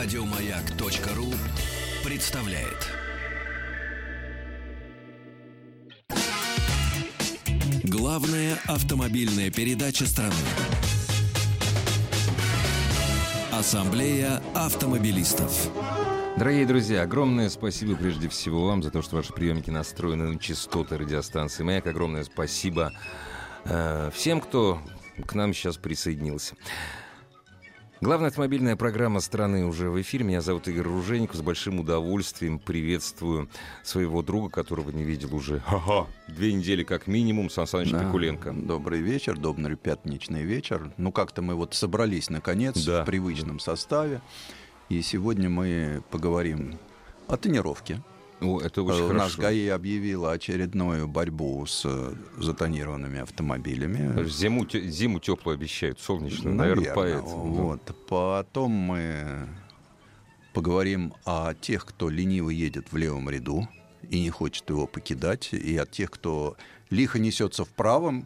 Радиомаяк.ру представляет. Главная автомобильная передача страны. Ассамблея автомобилистов. Дорогие друзья, огромное спасибо прежде всего вам за то, что ваши приемники настроены на частоты радиостанции «Маяк». Огромное спасибо э, всем, кто к нам сейчас присоединился. Главная автомобильная программа страны уже в эфире. Меня зовут Игорь Ружеников. С большим удовольствием приветствую своего друга, которого не видел уже ага, две недели как минимум, Сан Саныч да. Пикуленко. Добрый вечер, добрый пятничный вечер. Ну, как-то мы вот собрались, наконец, да. в привычном составе. И сегодня мы поговорим о тренировке. О, это очень У нас ГАИ объявила очередную борьбу с э, затонированными автомобилями. Зиму, зиму теплую обещают, солнечную, наверное, наверное поэтому. Вот. Да. Потом мы поговорим о тех, кто лениво едет в левом ряду и не хочет его покидать, и о тех, кто лихо несется в правом,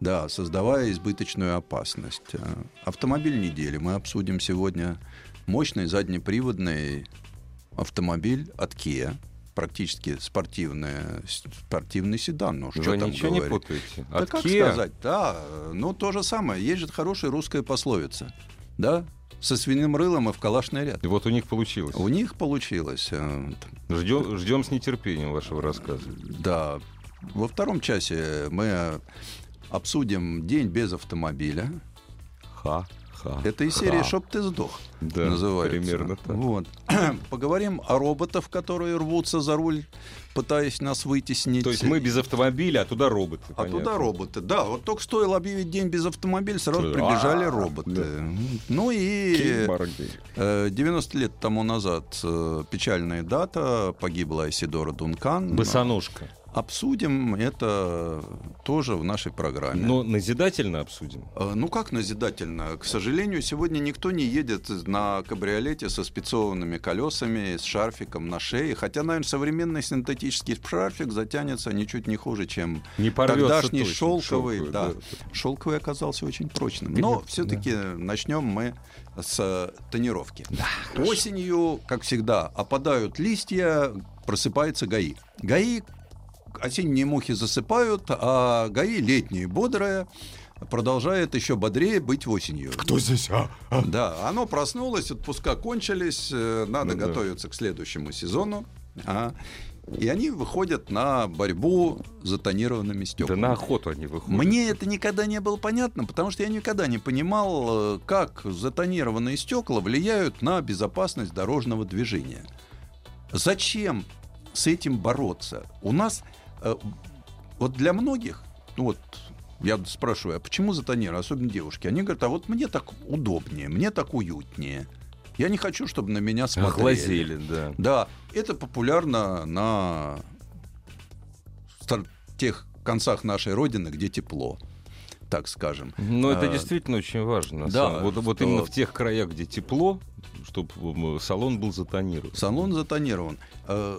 да, создавая избыточную опасность. Э, автомобиль недели мы обсудим сегодня. Мощный заднеприводный автомобиль от Kia, практически спортивный, спортивный седан. Ну, что Вы там ничего говорить? не путаете? От да как Kia? сказать? Да, ну то же самое. Есть же хорошая русская пословица. Да, со свиным рылом и в калашный ряд. И вот у них получилось. У них получилось. Э, ждем, ждем с нетерпением вашего рассказа. Да. Во втором часе мы обсудим день без автомобиля. Ха. Ха. Это из серии «Чтоб ты сдох» да, называется. примерно так. Вот. Поговорим о роботах, которые рвутся за руль, пытаясь нас вытеснить. То есть мы без автомобиля, а туда роботы. А понятно. туда роботы, да. Вот только стоило объявить день без автомобиля, сразу да. прибежали роботы. Да. Ну и 90 лет тому назад э, печальная дата, погибла Исидора Дункан. Босоножка обсудим это тоже в нашей программе. Но назидательно обсудим? Э, ну как назидательно? К сожалению, сегодня никто не едет на кабриолете со спецованными колесами, с шарфиком на шее. Хотя, наверное, современный синтетический шарфик затянется ничуть не хуже, чем не тогдашний точно, шелковый. шелковый да. Да. Шелковый оказался очень прочным. Но все-таки да. начнем мы с тонировки. Да, Осенью, как всегда, опадают листья, просыпается ГАИ. ГАИ осенние мухи засыпают, а ГАИ летние, бодрая, продолжает еще бодрее быть осенью. Кто здесь? А? а? Да, оно проснулось, отпуска кончились, э, надо ну, готовиться да. к следующему сезону. А, и они выходят на борьбу за тонированными стеклами. Да на охоту они выходят. Мне это никогда не было понятно, потому что я никогда не понимал, э, как затонированные стекла влияют на безопасность дорожного движения. Зачем с этим бороться? У нас вот для многих, ну вот я спрашиваю, а почему затониры, особенно девушки? Они говорят, а вот мне так удобнее, мне так уютнее. Я не хочу, чтобы на меня смотрели. Глазели, да. Да, это популярно на тех концах нашей родины, где тепло так скажем. Но это а, действительно очень важно. Да, вот, вот именно в тех краях, где тепло, чтобы салон был затонирован. Салон затонирован. Э,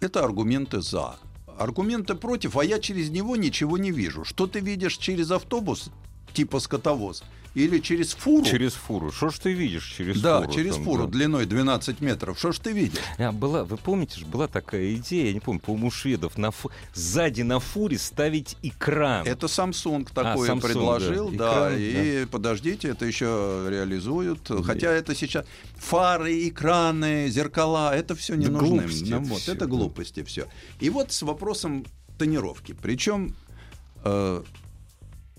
это аргументы за аргументы против, а я через него ничего не вижу. Что ты видишь через автобус, типа скотовоз, или через фуру. Через фуру. Что ж ты видишь через да, фуру? Да, через фуру да. длиной 12 метров. Что ж ты видишь? А, была, вы помните, была такая идея, я не помню, по-моему, шведов, на фу... сзади на фуре ставить экран. Это Samsung такое а, Samsung, предложил, да, да экран, и да. подождите, это еще реализуют. Да. Хотя это сейчас фары, экраны, зеркала, это все не да нужно. Глупости ну, вот, все, это глупости все. И вот с вопросом тонировки. Причем э,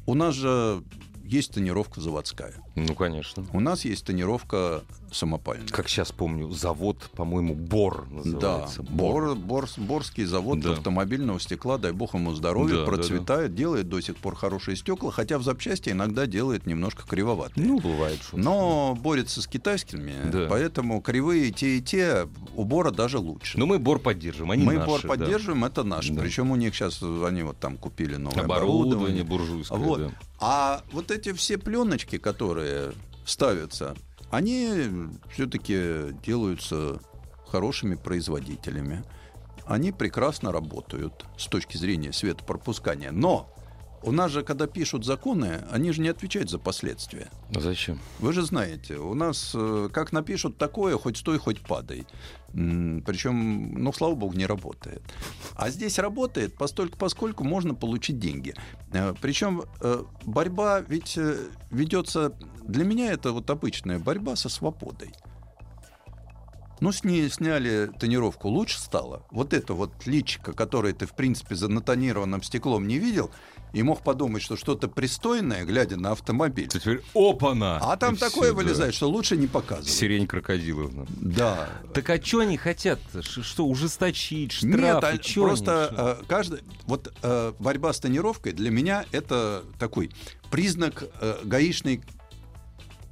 у нас же есть тонировка заводская. Ну, конечно. У нас есть тонировка самопальная. Как сейчас помню, завод, по-моему, Бор называется. Да, Бор, Бор, Борский завод да. автомобильного стекла, дай бог ему здоровья, да, процветает, да, да. делает до сих пор хорошие стекла, хотя в запчасти иногда делает немножко кривоватые. Ну, бывает. Что Но борется с китайскими, да. поэтому кривые те и те у Бора даже лучше. Но мы Бор поддерживаем, они Мы наши, Бор поддерживаем, это наш. Да. Причем у них сейчас, они вот там купили новое оборудование. Оборудование буржуйское, вот. да. А вот эти все пленочки, которые ставятся, они все-таки делаются хорошими производителями. Они прекрасно работают с точки зрения светопропускания. Но у нас же, когда пишут законы, они же не отвечают за последствия. А зачем? Вы же знаете, у нас э, как напишут такое, хоть стой, хоть падай. Причем, ну, слава богу, не работает. А здесь работает, постольку, поскольку можно получить деньги. Э, Причем э, борьба ведь ведется... Для меня это вот обычная борьба со свободой. Ну, с ней сняли тонировку, лучше стало. Вот это вот личико, которое ты, в принципе, за натонированным стеклом не видел, и мог подумать, что что-то пристойное, глядя на автомобиль. Теперь опана! А там такое все, вылезает, да. что лучше не показывать. Сирень крокодиловна. Да. Так а что они хотят? Что, ужесточить, штрафы? Нет, а просто они, э, каждый... Вот э, борьба с тонировкой для меня это такой признак э, гаишной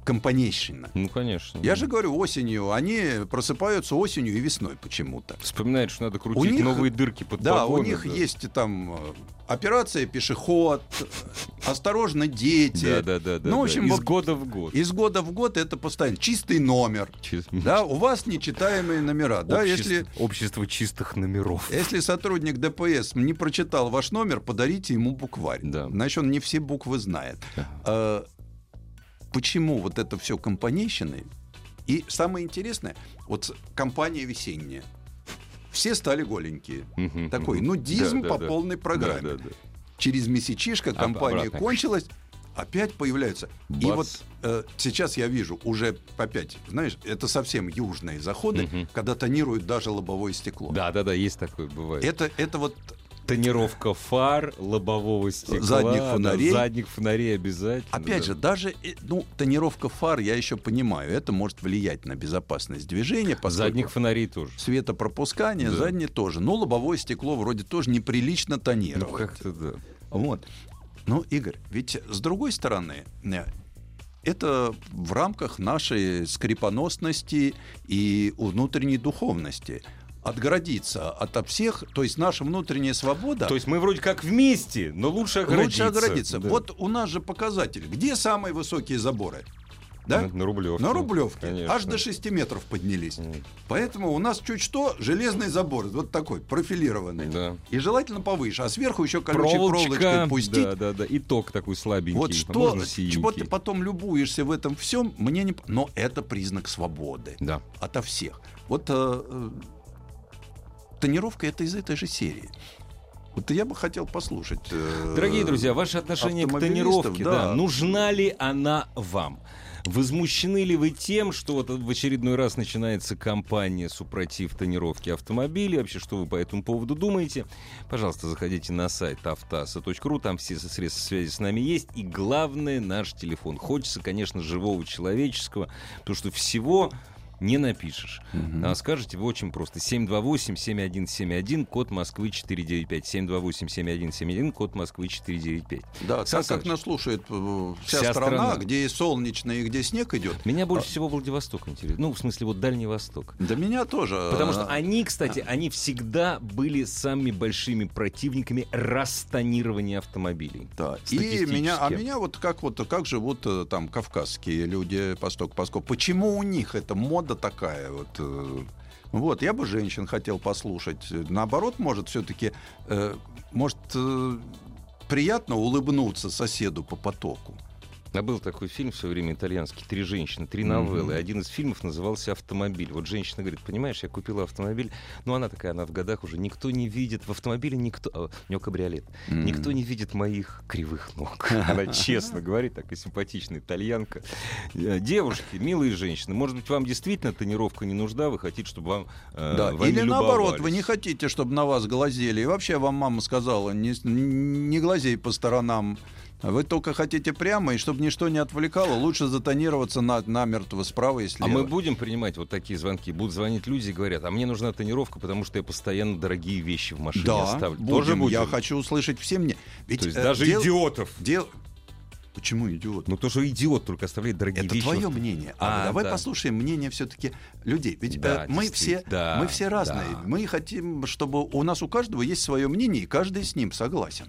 компанейщина. Ну, конечно. Я да. же говорю, осенью, они просыпаются осенью и весной почему-то. Вспоминают, что надо крутить у них, новые дырки под Да, погоны, у них да. есть там э, операция пешеход, осторожно дети. Да, да, да. да ну, в общем, из года в год. Из года в год это постоянно чистый номер. Чист... Да, у вас нечитаемые номера. Общество, да, если общество чистых номеров. Если сотрудник ДПС не прочитал ваш номер, подарите ему букварь. Да. Значит, он не все буквы знает. Почему вот это все компанейщины. И самое интересное, вот компания весенняя. Все стали голенькие. Угу, Такой угу. нудизм да, по да, полной программе. Да, да, да. Через месячишко компания Обратно. кончилась, опять появляются. Бац. И вот э, сейчас я вижу уже опять, знаешь, это совсем южные заходы, угу. когда тонируют даже лобовое стекло. Да, да, да, есть такое, бывает. Это, это вот тонировка фар, лобового стекла, задних фонарей. Да, задних фонарей обязательно. Опять да. же, даже э, ну, тонировка фар, я еще понимаю, это может влиять на безопасность движения. Задних фонарей тоже. Светопропускание, да. задние тоже. Но лобовое стекло вроде тоже неприлично тонировать. Ну, как-то да. Вот. Ну, Игорь, ведь с другой стороны, э, это в рамках нашей скрипоносности и внутренней духовности – отгородиться от всех, то есть наша внутренняя свобода. То есть мы вроде как вместе, но лучше оградиться. Лучше оградиться. Да. Вот у нас же показатель. Где самые высокие заборы? Да? На, на Рублевке. На Рублевке. Конечно. Аж до 6 метров поднялись. Mm. Поэтому у нас чуть что железный забор, вот такой, профилированный. Да. И желательно повыше. А сверху еще колючей Проволочка, проволочкой пустить. Да, да, да. И ток такой слабенький. Вот что, чего ты потом любуешься в этом всем, мне не... Но это признак свободы. Да. Ото всех. Вот э, э тонировка это из этой же серии. Вот я бы хотел послушать. Э, Дорогие друзья, ваше отношение к тонировке, да. да, нужна ли она вам? Возмущены ли вы тем, что вот в очередной раз начинается кампания супротив тонировки автомобилей? Вообще, что вы по этому поводу думаете? Пожалуйста, заходите на сайт автаса.ру, там все средства связи с нами есть. И главное, наш телефон. Хочется, конечно, живого человеческого, потому что всего не напишешь. Угу. А скажете вы очень просто. 728-7171, код Москвы 495. 728-7171, код Москвы 495. Да, Сан так как нас слушает э, вся, вся страна, страна, где и солнечно, и где снег идет. Меня больше а... всего Владивосток интересует. Ну, в смысле, вот Дальний Восток. Да меня тоже. Потому что они, кстати, они всегда были самыми большими противниками растонирования автомобилей. Да. И меня, а меня вот как вот как живут э, там кавказские люди, посток, поскольку почему у них это мода правда такая вот. Э, вот, я бы женщин хотел послушать. Наоборот, может, все-таки, э, может, э, приятно улыбнуться соседу по потоку. А был такой фильм в свое время итальянский «Три женщины», три новеллы. Mm-hmm. Один из фильмов назывался «Автомобиль». Вот женщина говорит, понимаешь, я купила автомобиль, ну она такая, она в годах уже, никто не видит, в автомобиле никто, а, у нее кабриолет, mm-hmm. никто не видит моих кривых ног. Она честно говорит, такая симпатичная итальянка. Э, девушки, милые женщины, может быть, вам действительно тонировка не нужна, вы хотите, чтобы вам э, Да, или наоборот, вы не хотите, чтобы на вас глазели. И вообще вам мама сказала, не, не глазей по сторонам, вы только хотите прямо, и чтобы ничто не отвлекало, лучше затонироваться на, намертво справа и слева. А мы будем принимать вот такие звонки? Будут звонить люди и говорят, а мне нужна тонировка, потому что я постоянно дорогие вещи в машине да, оставлю. Будем. Тоже будем? Я хочу услышать все мне. Ведь, То есть э, даже дел... идиотов. Дел... Почему идиот? Ну, то, что идиот только оставляет дорогие Это вещи. Это твое мнение. А, а давай да. послушаем мнение все-таки людей. Ведь да, э, мы, все, да, мы все разные. Да. Мы хотим, чтобы у нас у каждого есть свое мнение, и каждый с ним согласен.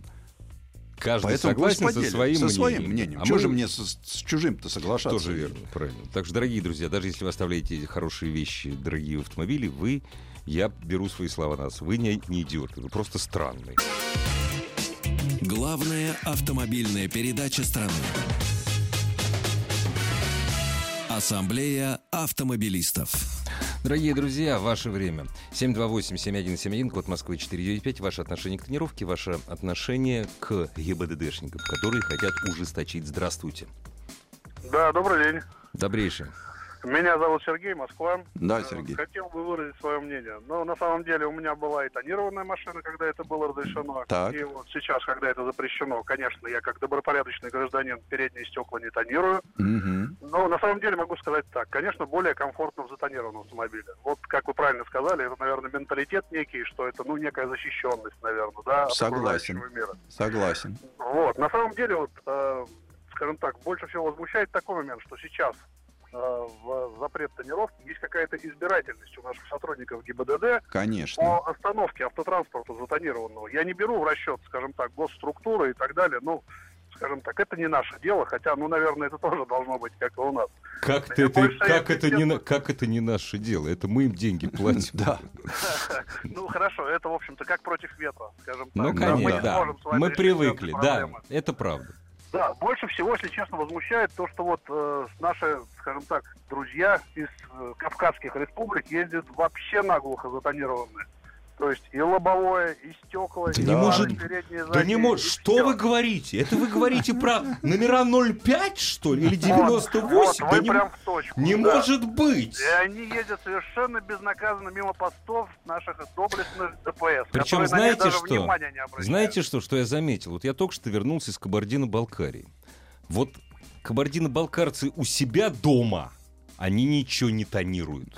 Каждый Поэтому согласен со своим со мнением. своим мнением. А Чего мы... же мне с, с чужим-то соглашаться? Тоже верно, правильно. Так что, дорогие друзья, даже если вы оставляете хорошие вещи, дорогие автомобили, вы, я беру свои слова на вас, вы не, не идиоты, вы просто странные. Главная автомобильная передача страны. Ассамблея автомобилистов. Дорогие друзья, ваше время. 728-7171, код Москвы 495. Ваше отношение к тренировке, ваше отношение к ГИБДДшникам, которые хотят ужесточить. Здравствуйте. Да, добрый день. Добрейший. Меня зовут Сергей, Москва. Да, Э, Сергей. Хотел бы выразить свое мнение. Но на самом деле у меня была и тонированная машина, когда это было разрешено. Так. И вот сейчас, когда это запрещено, конечно, я как добропорядочный гражданин передние стекла не тонирую. Мгм. Но на самом деле могу сказать так. Конечно, более комфортно в затонированном автомобиле. Вот, как вы правильно сказали, это, наверное, менталитет некий, что это, ну, некая защищенность, наверное, да, Согласен. мира. Согласен. Вот, на самом деле, вот, э, скажем так, больше всего возмущает такой момент, что сейчас в запрет тонировки есть какая-то избирательность у наших сотрудников ГИБДД Конечно. по остановке автотранспорта затонированного. Я не беру в расчет, скажем так, госструктуры и так далее, ну, скажем так, это не наше дело, хотя, ну, наверное, это тоже должно быть, как и у нас. Как, ты это- как это не на- как это не наше дело? Это мы им деньги платим. Да. Ну, хорошо, это, в общем-то, как против ветра, скажем так. Ну, конечно, да. Мы привыкли, да, это правда. Да, больше всего, если честно, возмущает то, что вот э, наши, скажем так, друзья из э, Кавказских республик ездят вообще наглухо затонированные. То есть и лобовое, и стекла, Да и не может- передние, Да не задние, может. Что всё. вы говорите? Это вы говорите про номера 05, что ли? Или Вот, 98? вот, Да вы не, прям в точку. не да. может быть. И они ездят совершенно безнаказанно мимо постов наших доблестных ДПС. Причем знаете что? Знаете что, что я заметил? Вот я только что вернулся из Кабардино-Балкарии. Вот кабардино-балкарцы у себя дома, они ничего не тонируют.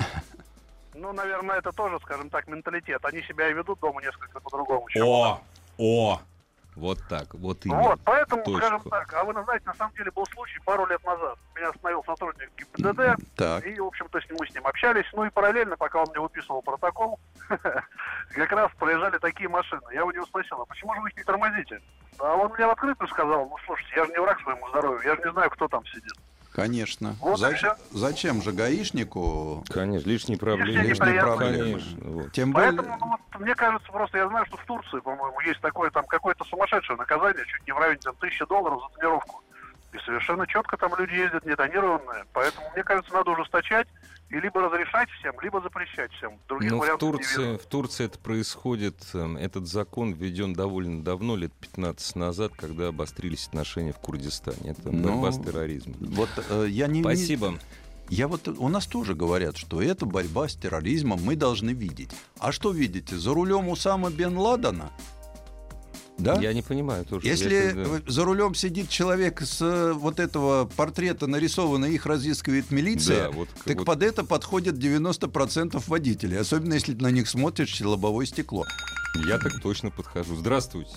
Ну, наверное, это тоже, скажем так, менталитет. Они себя и ведут дома несколько по-другому. О, о, вот так, вот именно. Вот, поэтому, Точку. скажем так, а вы знаете, на самом деле был случай пару лет назад. Меня остановил сотрудник ГИБДД, Так. и, в общем-то, с ним, мы с ним общались. Ну и параллельно, пока он мне выписывал протокол, как раз проезжали такие машины. Я у него спросил, а почему же вы их не тормозите? А он мне в открытую сказал, ну, слушайте, я же не враг своему здоровью, я же не знаю, кто там сидит. Конечно. Вот всё. Зачем же гаишнику Конечно, лишние проблемы. Лишние проблемы? Конечно, вот. Тем более... Поэтому, ну, вот, мне кажется, просто я знаю, что в Турции, по-моему, есть такое там какое-то сумасшедшее наказание, чуть не в районе там, тысячи долларов за тонировку. И совершенно четко там люди ездят нетонированные. Поэтому, мне кажется, надо ужесточать и либо разрешать всем, либо запрещать всем. Других Ну, в Турции, в Турции это происходит, эм, этот закон введен довольно давно, лет 15 назад, когда обострились отношения в Курдистане. Это Ну, борьба с терроризмом. Вот э, я не... не- Спасибо. Я вот у нас тоже говорят, что это борьба с терроризмом мы должны видеть. А что видите? За рулем Усама бен Ладена? Да? Я не понимаю тоже. Если э, за рулем сидит человек с э, вот этого портрета нарисованно, их разыскивает милиция, Да, вот- так вот- под это подходит 90% водителей, особенно если на них смотришь лобовое стекло. Я так точно подхожу. Здравствуйте.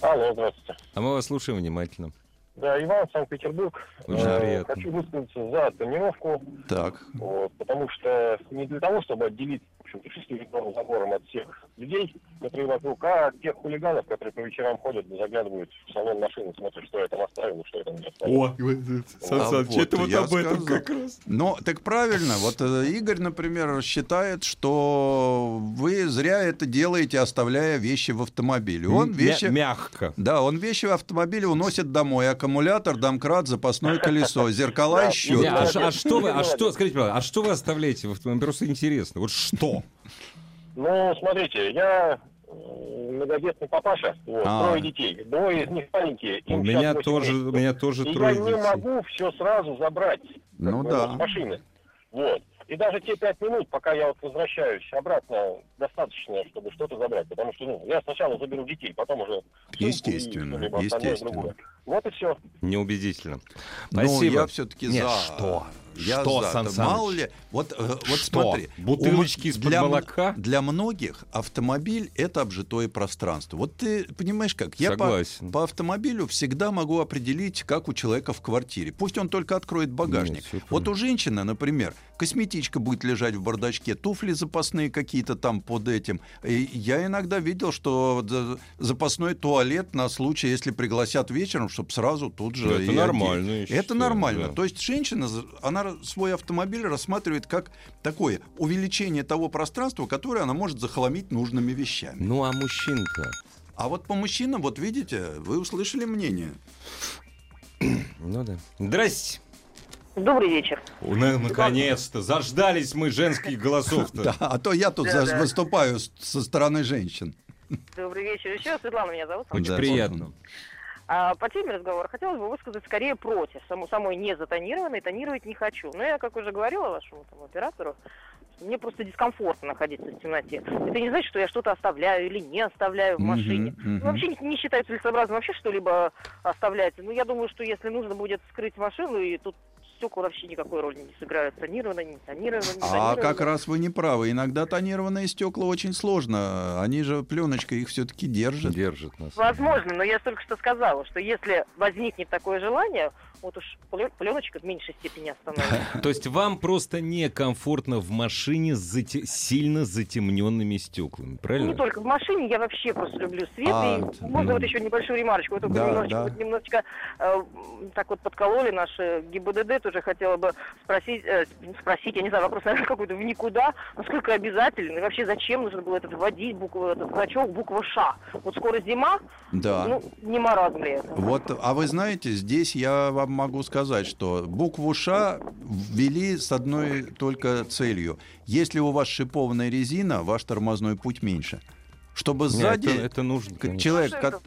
Алло, здравствуйте. А мы вас слушаем внимательно. Да, Иван, Санкт-Петербург. Очень Э, приятно. Хочу высказаться за тонировку, Так, вот, потому что не для того, чтобы отделить, общем-то, шестиметровым забором от всех людей, которые вокруг, а от тех хулиганов, которые по вечерам ходят, заглядывают в салон машины, смотрят, что я там оставил, что я там не оставил. А вот я сказал. Но так правильно, вот э, Игорь, например, считает, что вы зря это делаете, оставляя вещи в автомобиле. Он вещи... Мягко. Да, он вещи в автомобиле уносит домой. Аккумулятор, домкрат, запасное колесо, зеркала и щетка. а, а что вы, а что, скажите, пожалуйста, а что вы оставляете в автомобиле? Просто интересно. Вот что? Ну, смотрите, я э, многодетный папаша, вот, А. трое детей, двое из них маленькие. У меня тоже, у меня тоже И трое я не детей. могу все сразу забрать Ну бы, да. с машины. Вот. И даже те пять минут, пока я вот возвращаюсь обратно, достаточно, чтобы что-то забрать. Потому что ну, я сначала заберу детей, потом уже сумку и Естественно, естественно. другое. Вот и все. Неубедительно. Ну, Спасибо. я все-таки Нет, за. что? Я Что, за. Сан Саныч? Мало ли. Вот, э, вот Что? смотри. Бутылочки у- из-под для молока? Для многих автомобиль это обжитое пространство. Вот ты понимаешь как? Я по, Согласен. по автомобилю всегда могу определить, как у человека в квартире. Пусть он только откроет багажник. Нет, вот у женщины, например, косметичка будет лежать в бардачке, туфли запасные какие-то там под этим. И я иногда видел, что за- запасной туалет на случай, если пригласят вечером, чтобы сразу тут же. Это нормально, Это считаю, нормально. да. То есть женщина, она свой автомобиль рассматривает как такое увеличение того пространства, которое она может захламить нужными вещами. Ну, а мужчин-то? А вот по мужчинам, вот видите, вы услышали мнение. Ну да. Здрасте. Добрый вечер. Ну, наконец-то. Заждались мы женских голосов-то. Да, а то я тут выступаю со стороны женщин. Добрый вечер еще. Светлана меня зовут. Очень приятно. А, по теме разговора хотелось бы высказать скорее против. Само, самой не затонированной тонировать не хочу. Но я, как уже говорила вашему там, оператору, мне просто дискомфортно находиться в темноте. Это не значит, что я что-то оставляю или не оставляю в машине. мгм. Ну, вообще не, не считаю целесообразным вообще что-либо оставлять. Ну, я думаю, что если нужно будет скрыть машину, и тут стекла вообще никакой роли не сыграют. Тонировано, не тонировано, не А тонировано. как раз вы не правы. Иногда тонированные стекла очень сложно. Они же пленочкой их все-таки держат. Держит нас. Возможно, но я только что сказала, что если возникнет такое желание, вот уж пленочка в меньшей степени остановится. То есть вам просто некомфортно в машине с зате- сильно затемненными стеклами, Не правильно? только в машине, я вообще просто люблю свет. А, и можно ну. вот еще небольшую ремарочку. Вы только Да, немножечко, да. вот немножечко э, так вот подкололи наши ГИБДД. Тоже хотела бы спросить, э, спросить, я не знаю, вопрос, наверное, какой-то в никуда. Насколько обязательно и вообще зачем нужно было этот вводить букву, этот значок, буква Ш? Вот скоро зима, Да. ну, не маразм ли это? Вот, а вы знаете, здесь я вам могу сказать, что букву Ш ввели с одной только целью. Если у вас шипованная резина, ваш тормозной путь меньше. Чтобы сзади это, это нужно. конечно. человек,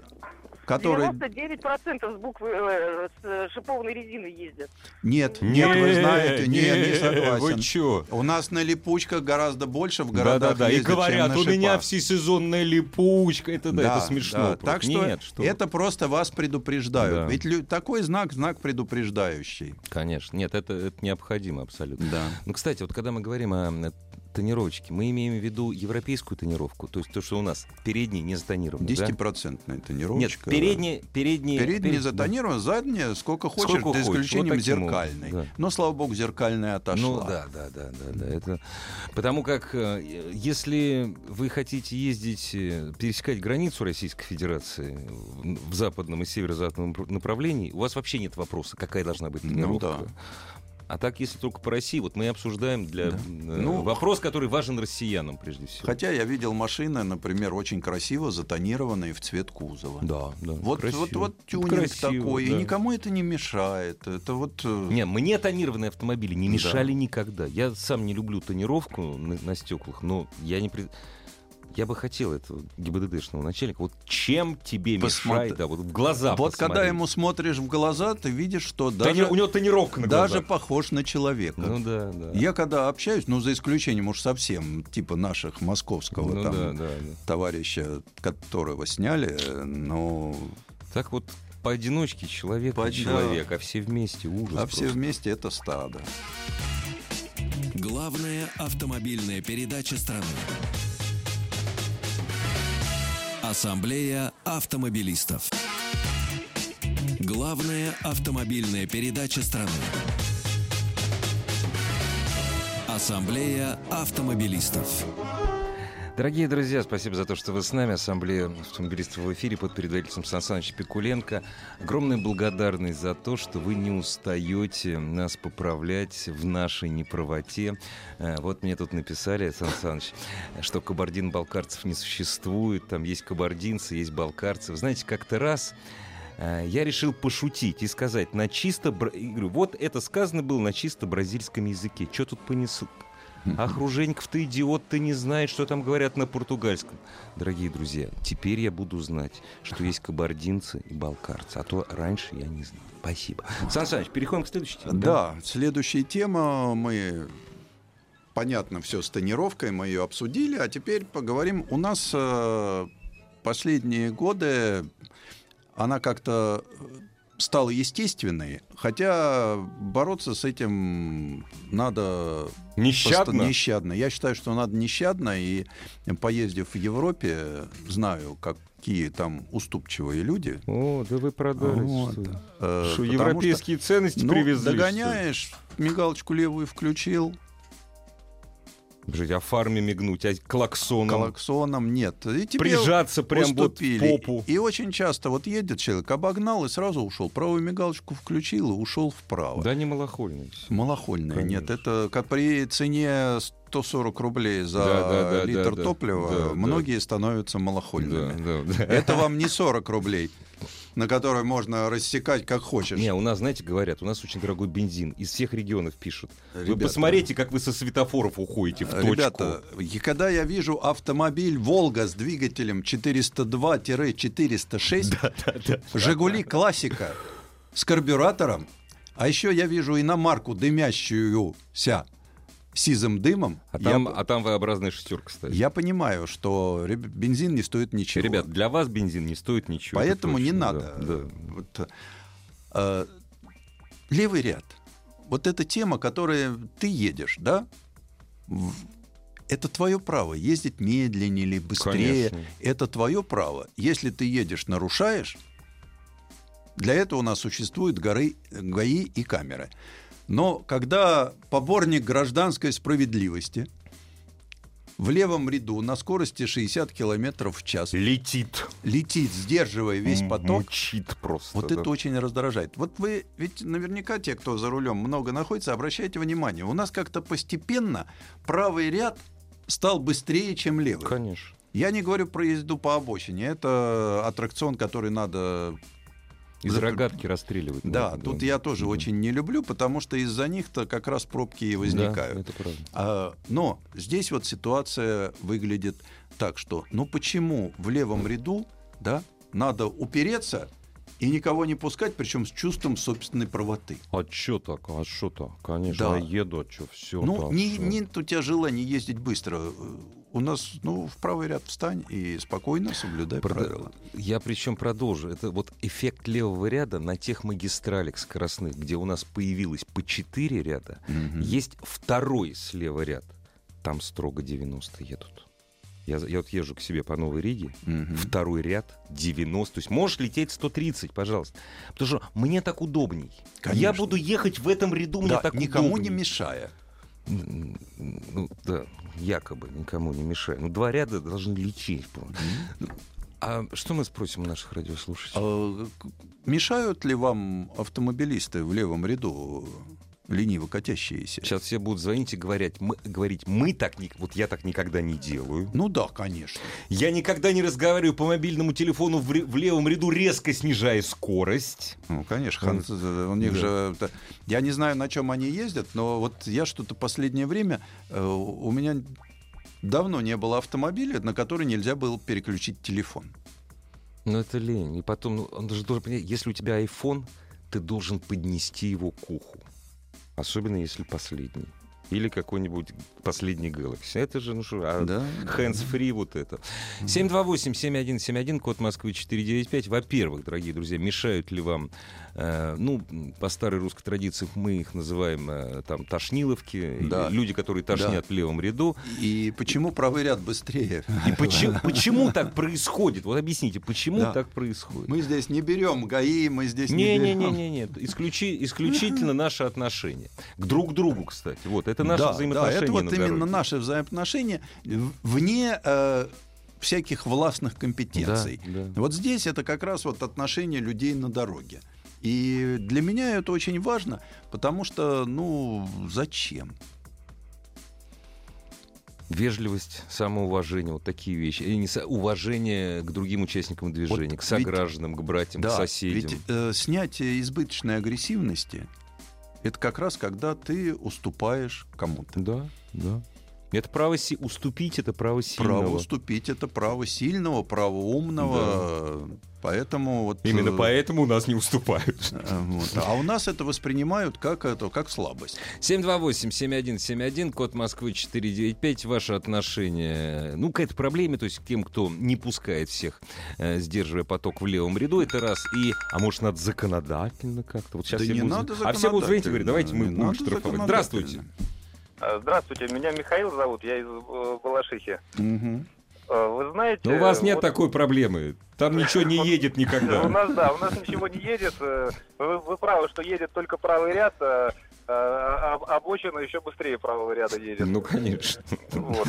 Процентов. который... 99% с буквы э, с э, шипованной резиной ездят. Нет, нет, вы знаете, не, не согласен. Вы чё? У нас на липучках гораздо больше в городах Да-да-да, и ездят, чем говорят, на у меня всесезонная липучка. Это, да, Да, это смешно. да. Так что, Нет, что это просто вас предупреждают. Да. Ведь лю- такой знак, знак предупреждающий. Конечно. Нет, это, это необходимо абсолютно. Да. Ну, кстати, вот когда мы говорим о тонировочке, мы имеем в виду европейскую тонировку, то есть то, что у нас передний не затонирован. да? 10% Нет, тонировочка. передний, передний, Передний перед- затонирован, заднее сколько хочешь, Сколько за хочешь, исключением вот таким зеркальной. да. Но, слава богу, зеркальная отошла. Ну да, да, да, да, да. Это потому как э, если вы хотите ездить, э, пересекать границу Российской Федерации в западном и северо-западном пр- направлении, у вас вообще нет вопроса, какая должна быть Ну тонировка. да. А так, если только по России, вот мы и обсуждаем для Да. э, Ну, вопрос, который важен россиянам прежде всего. Хотя я видел машины, например, очень красиво затонированные в цвет кузова. Да, да. Вот, красиво. вот, вот тюнинг Красиво, такой, да. и никому это не мешает. Это вот... э, Не, мне тонированные автомобили не Да. мешали никогда. Я сам не люблю тонировку на, на стеклах, но я не Я бы хотел этого ГИБДДшного начальника. Вот чем тебе Посмотри- мешает, да, вот в глаза вот когда посмотреть. ему смотришь в глаза, ты видишь, что Тони- даже, У него тонировка на даже глазах. похож на человека. Ну да, да. Я когда общаюсь, ну за исключением уж совсем типа наших московского Ну там да, да, да. товарища, которого сняли, ну Так вот, поодиночке человек По- человек, а все вместе ужас. а все просто. вместе это стадо. Главная автомобильная передача страны. Ассамблея автомобилистов. Главная автомобильная передача страны. Ассамблея автомобилистов. Дорогие друзья, спасибо за то, что вы с нами. Ассамблея автомобилистов в эфире под предводительством Сан Саныча Пикуленко. Огромная благодарность за то, что вы не устаете нас поправлять в нашей неправоте. Э, Вот мне тут написали, Сан Саныч, что кабардин-балкарцев не существует. Там есть кабардинцы, есть балкарцы. Вы знаете, как-то раз э, я решил пошутить и сказать на чисто... говорю, вот это сказано было на чисто бразильском языке. Что тут понесут? Ах, Руженьков, ты идиот, ты не знаешь, что там говорят на португальском. Дорогие друзья, теперь я буду знать, что есть кабардинцы и балкарцы, а то раньше я не знал. Спасибо. Сан Саныч, переходим к следующей теме. Да, следующая тема мы понятно все с тонировкой, мы ее обсудили, а теперь поговорим. У нас э, последние годы она как-то стала естественной, хотя бороться с этим надо Нещадно? Просто нещадно. Я считаю, что надо нещадно, и поездив в Европе, знаю, какие там уступчивые люди. О, да вы продали. Вот. что. Э, Что, европейские ценности что, ну, привезли? догоняешь, мигалочку левую включил, Бежите, а фарме мигнуть, а клаксоном. Клаксоном нет. И тебе Прижаться прям вот в попу. И очень часто вот едет человек, обогнал и сразу ушел. Правую мигалочку включил и ушел вправо. Да не малохольный. всё. Малохольное. Нет, Конечно. это как при цене 140 рублей за Да, да, да, литр да, да. топлива, Да, да. многие становятся Да, малохольными. да, да. Это вам не 40 рублей, на которые можно рассекать как хочешь. Не, у нас, знаете, говорят, у нас очень дорогой бензин. Из всех регионов пишут. Вы Ребята. посмотрите, как вы со светофоров уходите в точку. Ребята, и когда я вижу автомобиль Волга с двигателем 402-406, Жигули классика с карбюратором, а еще я вижу иномарку дымящуюся сизым дымом, А там, я, а там V-образная шестерка стоит. я понимаю, что бензин не стоит ничего. Ребят, для вас бензин не стоит ничего. это Поэтому не точно, надо. да, да. Вот, э, левый ряд. Вот эта тема, которая ты едешь, да? Это твое право. Ездить медленнее или быстрее. Конечно. Это твое право. Если ты едешь, нарушаешь, для этого у нас существуют горы, ГАИ и камеры. Но когда поборник гражданской справедливости в левом ряду на скорости 60 километров в час Летит. летит, сдерживая весь поток, Мучит просто. вот да. это очень раздражает. Вот вы, ведь наверняка те, кто за рулем много находится, обращайте внимание, у нас как-то постепенно правый ряд стал быстрее, чем левый. Конечно. Я не говорю про езду по обочине, это аттракцион, который надо... Из Зап- рогатки расстреливать. Да, тут я тоже Да. очень не люблю, потому что из-за них-то как раз пробки и Да, возникают. это правда. А, но здесь вот ситуация выглядит так, что ну почему в левом ряду да, надо упереться и никого не пускать, причем с чувством собственной правоты. А чё так? А что так? Конечно, Да. а еду, а чё, все ну, так, не, нет у тебя желания ездить быстро. У нас, ну, в правый ряд встань и спокойно соблюдай Прода- правила. Я причем продолжу. Это вот эффект левого ряда на тех магистралях скоростных, где у нас появилось по 4 ряда, Мгм. есть второй слева ряд. Там строго 90 едут. Я, я вот езжу к себе по Новой Риге, Мгм. второй ряд 90. То есть можешь лететь 130, пожалуйста. Потому что мне так удобней. Я Конечно. буду ехать в этом ряду, мне Да, так никому удобней. не мешая. Ну, да, якобы никому не мешает. Ну, два ряда должны лететь. по- А что мы спросим у наших радиослушателей? А, мешают ли вам автомобилисты в левом ряду лениво катящиеся? Сейчас все будут звонить и говорить, мы, говорить, мы так, ни- вот я так никогда не делаю. Ну да, конечно. Я никогда не разговариваю по мобильному телефону в, в левом ряду, резко снижая скорость. Ну, конечно, хан- у них да. же... Я не знаю, на чем они ездят, но вот я что-то последнее время... э, У меня давно не было автомобиля, на который нельзя было переключить телефон. Ну, это лень. И потом, ну, он же должен понять, если у тебя iPhone, ты должен поднести его к уху. Особенно если последний. Или какой-нибудь последний Galaxy. Это же, ну что, а Да. hands-free вот это. 728-7171, код Москвы 495. Во-первых, дорогие друзья, мешают ли вам, ну, по старой русской традиции мы их называем э, там тошниловки, Да. люди, которые тошнят в левом ряду. И почему правый ряд быстрее? И почему, почему так происходит? Вот объясните, почему Да. так происходит? Мы здесь не берем ГАИ, мы здесь не берем. Не-не-не. Исключи, исключительно наши отношения. К друг другу, кстати. Вот, это наши да, взаимоотношения. Да, это вот именно дороге. наши взаимоотношения вне э, всяких властных компетенций. Да, да. Вот здесь это как раз вот отношения людей на дороге. И для меня это очень важно, потому что, ну, зачем? Вежливость, самоуважение, вот такие вещи. И не со- уважение к другим участникам движения, Вот к согражданам, к братьям, к соседям. ведь э, снятие избыточной агрессивности это как раз когда ты уступаешь кому-то. Да, да. Это право си- уступить, это право сильного. Право уступить это право сильного, право умного. Поэтому вот Именно э, поэтому у нас не уступают. э, вот. А у нас это воспринимают как это как слабость. 728-7171, код Москвы 495. Ваши отношения, ну, к этой проблеме, то есть к тем, кто не пускает всех, э, сдерживая поток в левом ряду, это раз. И, а может, надо законодательно как-то? Вот сейчас Да не будут- надо А все будут звонить и говорить, давайте мы Не будем штрафовать. Здравствуйте. Э, Здравствуйте, меня Михаил зовут, я из э, Балашихи. Э, Вы знаете... Но у вас нет вот- такой проблемы. Там ничего не едет У никогда. нас, да, у нас ничего не едет. э, Вы, вы правы, что едет только правый ряд. а, об- обочина еще быстрее правого ряда едет. Ну, конечно. Вот.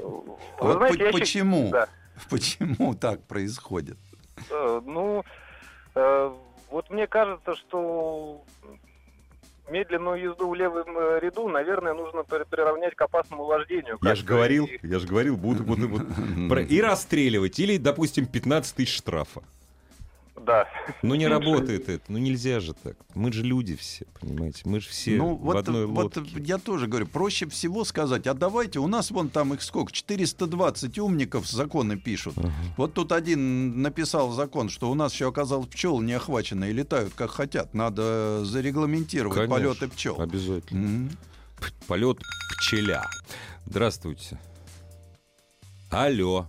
А Вы вот знаете, по- я щи- почему? Да. Почему так происходит? Э, Ну, вот мне кажется, что медленную езду в левом э, ряду, наверное, нужно при- приравнять к опасному вождению. Я же говорил, и- я же говорил, буду, буду, буду. И расстреливать, или, допустим, 15 тысяч штрафа. Да. Ну не работает это, ну нельзя же так. Мы же люди все, понимаете, мы же все ну, в вот, одной вот лодке. я тоже говорю, проще всего сказать, а давайте, у нас вон там их сколько, 420 умников законы пишут. Ага. Вот тут один написал закон, что у нас еще оказалось пчелы не охвачены и летают как хотят. Надо зарегламентировать Конечно, полеты пчел. Обязательно. П- Полет пчеля. Здравствуйте. Алло.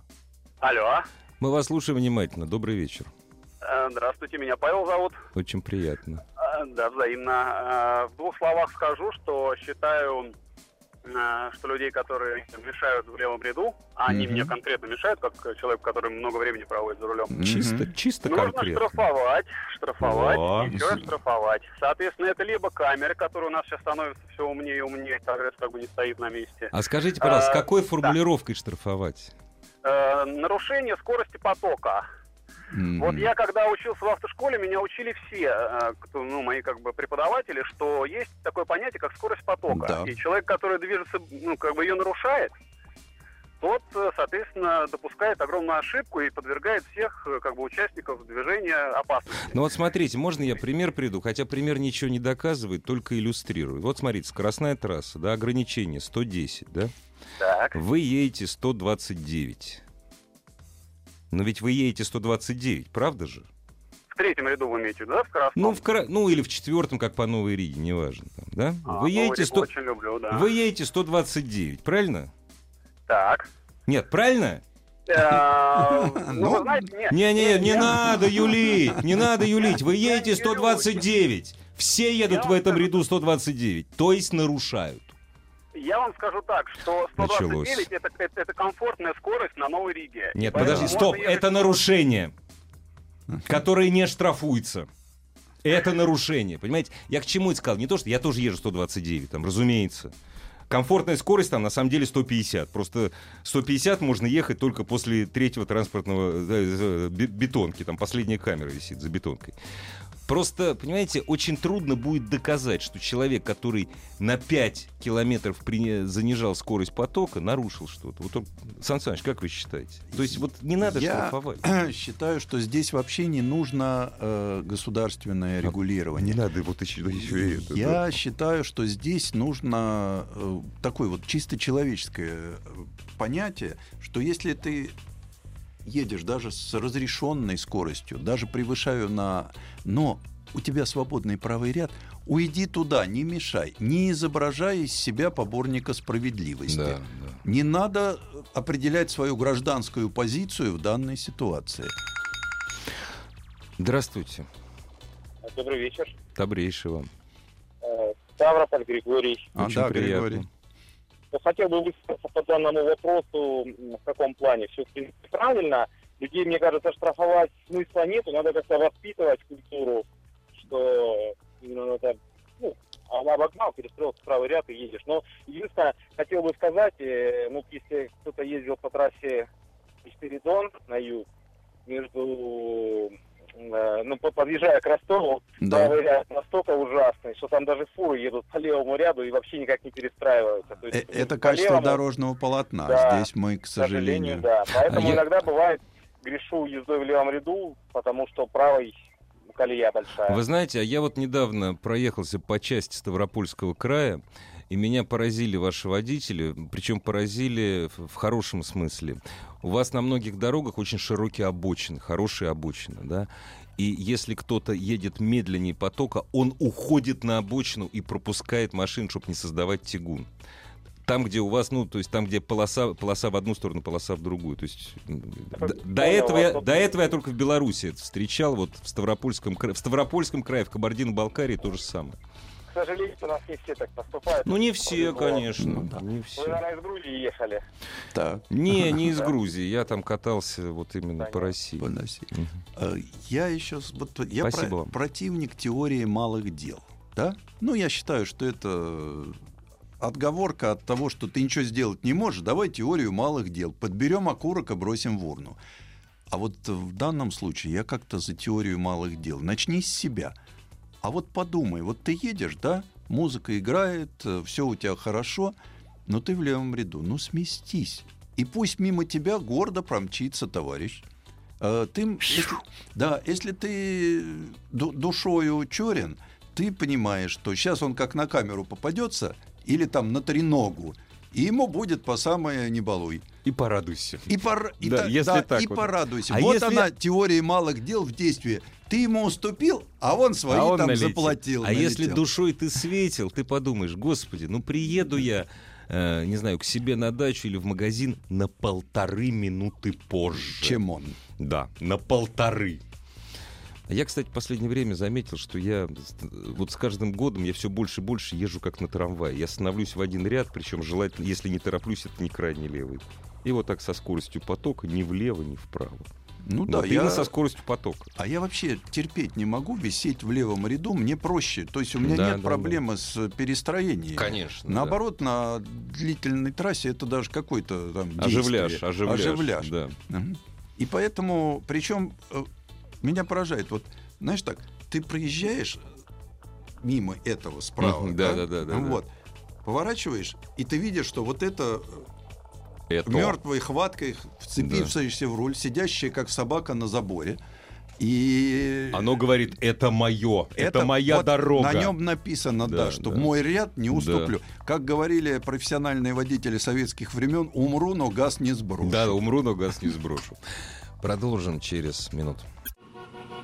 Алло. Мы вас слушаем внимательно. Добрый вечер. Э, Здравствуйте, меня Павел зовут. Очень приятно. А, Да, взаимно. Э, В двух словах скажу, что считаю, э, что людей, которые мешают в левом ряду, а они Мгм. мне конкретно мешают, как человек, который много времени проводит за рулем. Чисто, чисто Нужно конкретно. штрафовать, штрафовать, и еще раз штрафовать. Соответственно, это либо камеры, которые у нас сейчас становятся все умнее и умнее, прогресс как бы не стоит на месте. А скажите, пожалуйста, с А, какой формулировкой штрафовать? Э, нарушение скорости потока. Мгм. Вот я когда учился в автошколе, меня учили все, э, кто, ну, мои как бы преподаватели, что есть такое понятие, как скорость потока. Да. И человек, который движется, ну, как бы ее нарушает, тот, э, соответственно, допускает огромную ошибку и подвергает всех, э, как бы, участников движения опасности. Ну вот смотрите, можно я пример приду, хотя пример ничего не доказывает, только иллюстрирует. Вот смотрите, скоростная трасса, да, ограничение 110, да? Так. Вы едете 129. Но ведь вы едете 129, правда же? В третьем ряду вы имеете, да, в скоростном? Ну, в кра- ну или в четвертом, как по Новой Риге, неважно. Там, да? А, вы, едете Новый 100... очень люблю, да. вы едете 129, правильно? Так. Нет, правильно? Э, Ну, Ну. Не-не, не я- надо юлить, не надо юлить. Вы едете не 129. Все едут в этом ряду 129, то есть нарушают. Я вам скажу так, что 129 Началось. это, это, это комфортная скорость на Новой Риге. Нет, Поэтому подожди, стоп, ехать это нарушение, которое не штрафуется. Это нарушение, понимаете? Я к чему это сказал? Не то, что я тоже езжу 129, там, разумеется. Комфортная скорость там на самом деле 150. Просто 150 можно ехать только после третьего транспортного э, э, бе- бетонки. Там последняя камера висит за бетонкой. Просто, понимаете, очень трудно будет доказать, что человек, который на 5 километров при- занижал скорость потока, нарушил что-то. Вот, он- Сан Саныч, как вы считаете? То есть вот не надо Я штрафовать. считаю, что здесь вообще не нужно э, государственное регулирование. Не надо вот еще, еще и это. Я да. считаю, что здесь нужно э, такое вот чисто человеческое э, понятие, что если ты едешь даже с разрешенной скоростью, даже превышаю на... Но у тебя свободный правый ряд, уйди туда, не мешай, не изображай из себя поборника справедливости. Да, да. Не надо определять свою гражданскую позицию в данной ситуации. Здравствуйте. Добрый вечер. Добрейший вам. Э, Ставрополь Григорий. А, Очень да, приятно. Григорий. Хотел бы высказаться по данному вопросу, в каком плане. Все правильно. Людей, мне кажется, штрафовать смысла нету. Надо как-то воспитывать культуру, что это, ну, обогнал, перестроился в правый ряд и едешь. Но единственное, хотел бы сказать, э, ну, если кто-то ездил по трассе Спиридон на юг, между, э, ну, по- подъезжая к Ростову, Да. правый ряд настолько ужасный, что там даже фуры едут по левому ряду и вообще никак не перестраиваются. То Э, есть Это качество левому, дорожного полотна. Да, Здесь мы, к к сожалению, сожалению. да. Поэтому А я- иногда бывает грешу ездой в левом ряду, потому что правый колея большая. Вы знаете, а я вот недавно проехался по части Ставропольского края, и меня поразили ваши водители, причем поразили в хорошем смысле. У вас на многих дорогах очень широкие обочины, хорошие обочины, да? И если кто-то едет медленнее потока, он уходит на обочину и пропускает машин, чтобы не создавать тягун. Там, где у вас, ну, то есть там, где полоса, полоса в одну сторону, полоса в другую. То есть до, этого я, до этого я только в Беларуси это встречал, вот в Ставропольском, в Ставропольском крае, в Кабардино-Балкарии то же самое. К сожалению, у нас не все так поступают. Ну, не все, конечно, Ну, да. не Вы, все. наверное, из Грузии ехали. Так, Не, не из Да. Грузии, я там катался вот именно по. России. Поносить. Мгм. Э, Я еще вот, я Спасибо про- вам. противник теории малых дел. да? Ну, я считаю, что это отговорка от того, что ты ничего сделать не можешь. Давай теорию малых дел. Подберем окурок и бросим в урну. А вот в данном случае я как-то за теорию малых дел. Начни с себя. А вот подумай, вот ты едешь, да, музыка играет, все у тебя хорошо, но ты в левом ряду. Ну, сместись. И пусть мимо тебя гордо промчится товарищ. А, Ты, если, да, если ты ду- душою черен, ты понимаешь, что сейчас он как на камеру попадется или там на треногу, и ему будет по самое не балуй. И порадуйся. И, пор... и, Да, если да, так и вот. порадуйся. А вот если- она, теория малых дел в действии. Ты ему уступил, а он свои А он там налетел. заплатил. А если налетел. душой ты светил, ты подумаешь, господи, ну приеду я, э, не знаю, к себе на дачу или в магазин на полторы минуты позже. Чем он? Да, на полторы. Я, кстати, в последнее время заметил, что я вот с каждым годом я все больше и больше езжу как на трамвае. Я становлюсь в один ряд, причем желательно, если не тороплюсь, это не крайне левый. И вот так со скоростью потока ни влево, ни вправо. Ну Вот да, я... со скоростью потока. А я вообще терпеть не могу висеть в левом ряду, мне проще. То есть у меня Да, нет да, проблемы с перестроением. Конечно. да. Наоборот, на длительной трассе это даже какой-то там Оживляж, действие. оживляж. Оживляж. Да. И поэтому, причем, э, меня поражает, вот, знаешь так, ты проезжаешь мимо этого справа, Мгм, да-да-да-да-да. вот, поворачиваешь, и ты видишь, что вот это Это. мертвой хваткой вцепившаяся в руль, сидящая как собака на заборе, и Оно говорит, это мое, это, моя вот На дорога. нем написано, да, Да, что да. мой ряд не уступлю. Как говорили профессиональные водители советских времен, умру, но газ не сброшу. Да, умру, но газ не сброшу. Продолжим через минуту.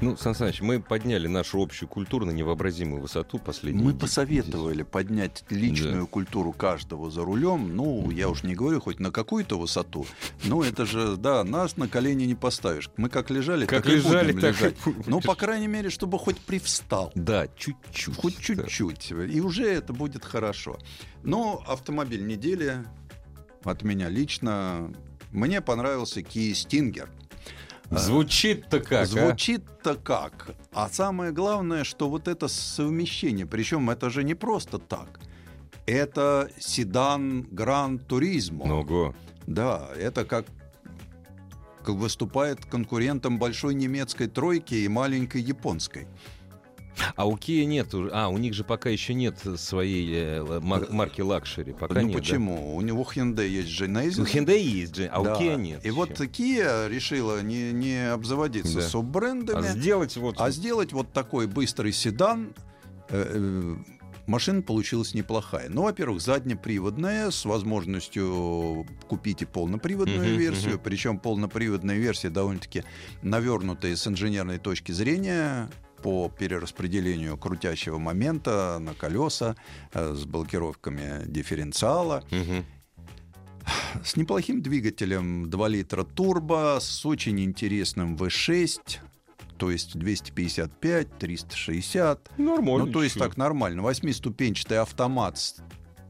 Ну, Сан Саныч, мы подняли нашу общую культуру на невообразимую высоту последние Мы посоветовали поднять личную культуру каждого за рулем. Ну, я уж не говорю хоть на какую-то высоту. Ну, это же, да, нас на колени не поставишь. Мы как лежали, Как так и лежали, будем так и лежать. будем Ну, по лежать. крайней мере, чтобы хоть привстал. Да, чуть-чуть. Хоть да. чуть-чуть. И уже это будет хорошо. Но автомобиль недели от меня лично. Мне понравился Kia Stinger. Звучит-то как, а? Звучит-то как. А самое главное, что вот это совмещение, причем это же не просто так. Это седан Гран Туризмо. Ого. Да, это как как выступает конкурентом большой немецкой тройки и маленькой японской. А у Kia нет, а у них же пока еще нет своей э, мар- марки luxury, пока ну нет. да? почему? У него Hyundai есть Genesis. У Hyundai есть а Да. у Kia нет. И вот. Kia решила не, не обзаводиться Да. суббрендами, а сделать вот. а сделать вот такой быстрый седан. э, э, Машина получилась неплохая. Ну, во-первых, заднеприводная, с возможностью купить и полноприводную Мгм, версию. мгм. Причем полноприводная версия довольно-таки навернутая с инженерной точки зрения по перераспределению крутящего момента на колеса, э, с блокировками дифференциала. Мгм. С неплохим двигателем 2 литра турбо, с очень интересным V6, то есть 255, 360. Нормально. ну, то есть так нормально. Восьмиступенчатый автомат с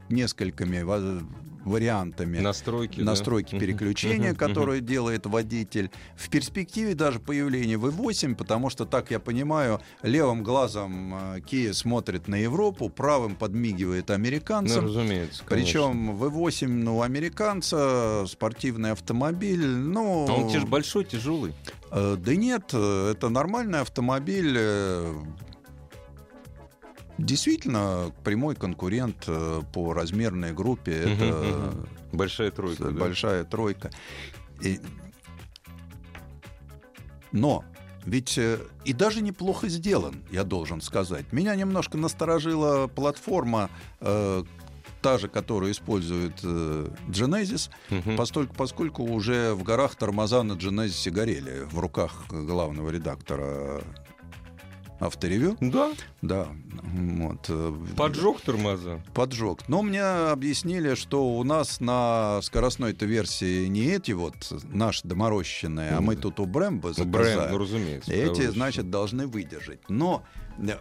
несколькими ва- вариантами Настройки. да? настройки Мгм. переключения, которые делает водитель. В перспективе даже появление V8, потому что, так я понимаю, левым глазом э, Kia смотрит на Европу, правым подмигивает Ну, американцам. разумеется. конечно. Причем V8, ну, американца, спортивный автомобиль, ну... А Он те ж большой, тяжелый. э, да нет, э, это нормальный автомобиль. Э, Действительно, прямой конкурент э, по размерной группе. Это мгм. Большая тройка. да. большая тройка. И- Но ведь э, и даже неплохо сделан, я должен сказать. Меня немножко насторожила платформа, э, та же, которую использует э, Genesis, Мгм. постольку, поскольку уже в горах тормоза на Genesis горели в руках главного редактора авторевью. Да, Да, вот. э, поджег тормоза. поджог. Но мне объяснили, что у нас на скоростной-то версии не эти вот наши доморощенные, а мы тут у Брэмбо Бренд, ну заказали. разумеется. Эти, что- значит, должны выдержать. Но э,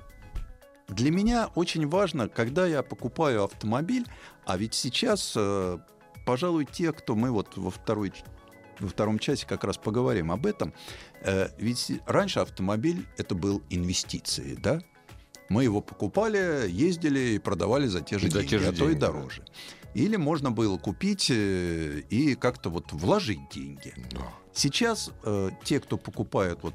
для меня очень важно, когда я покупаю автомобиль, а ведь сейчас, э, пожалуй, те, кто мы вот во второй во втором часе как раз поговорим об этом. Э, ведь раньше автомобиль это был инвестицией, да? Мы его покупали, ездили и продавали за те же За деньги, те же а то и деньги, да. дороже. Или можно было купить э, и как-то вот вложить деньги. Сейчас э, те, кто покупают вот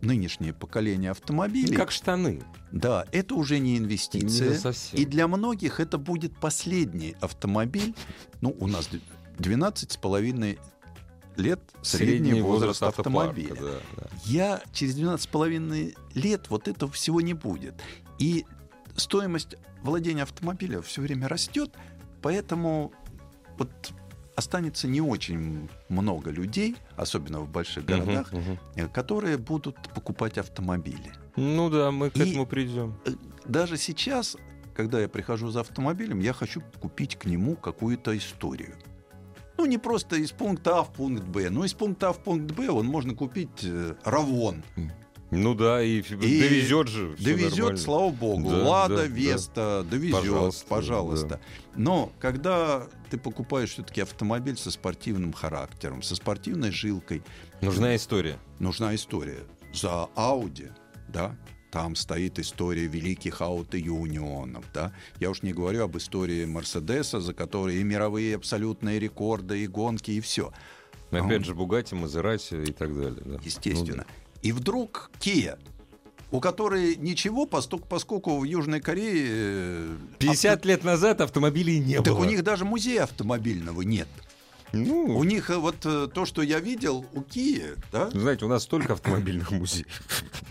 нынешнее поколение автомобилей, Как штаны. да, это уже не инвестиция. Не совсем. И для многих это будет последний автомобиль. Ну, у нас 12 с половиной лет средний, возраст, автомобиля. автопарка, да, да. Я через 12 с половиной лет вот этого всего не будет. И стоимость владения автомобиля все время растет, поэтому вот останется не очень много людей, особенно в больших городах, э, которые будут покупать автомобили. Ну да, мы к И- этому придем. Э, Даже сейчас, когда я прихожу за автомобилем, я хочу купить к нему какую-то историю. Ну, не просто из пункта А в пункт Б. Но из пункта А в пункт Б он можно купить э, Равон. Ну да, и, довезет же. довезет, нормально. слава богу. Да, Лада, да, да. Веста, довезет, Пожалуйста, пожалуйста. Но когда ты покупаешь все-таки автомобиль со спортивным характером, со спортивной жилкой, Нужна история. нужна история. За Audi, да, там стоит история великих аутоюнионов, да. Я уж не говорю об истории Мерседеса, за которые и мировые абсолютные рекорды, и гонки, и все. Опять же, Бугати, Мазерати и так далее. да. Естественно. Ну И вдруг Kia, у которой ничего, поскольку в Южной Корее... э, да. 50 лет назад автомобилей не авто- Так было. у них даже музея автомобильного нет. У Ну, них э, вот э, то, что я видел у Kia, да? знаете, у нас столько автомобильных музеев.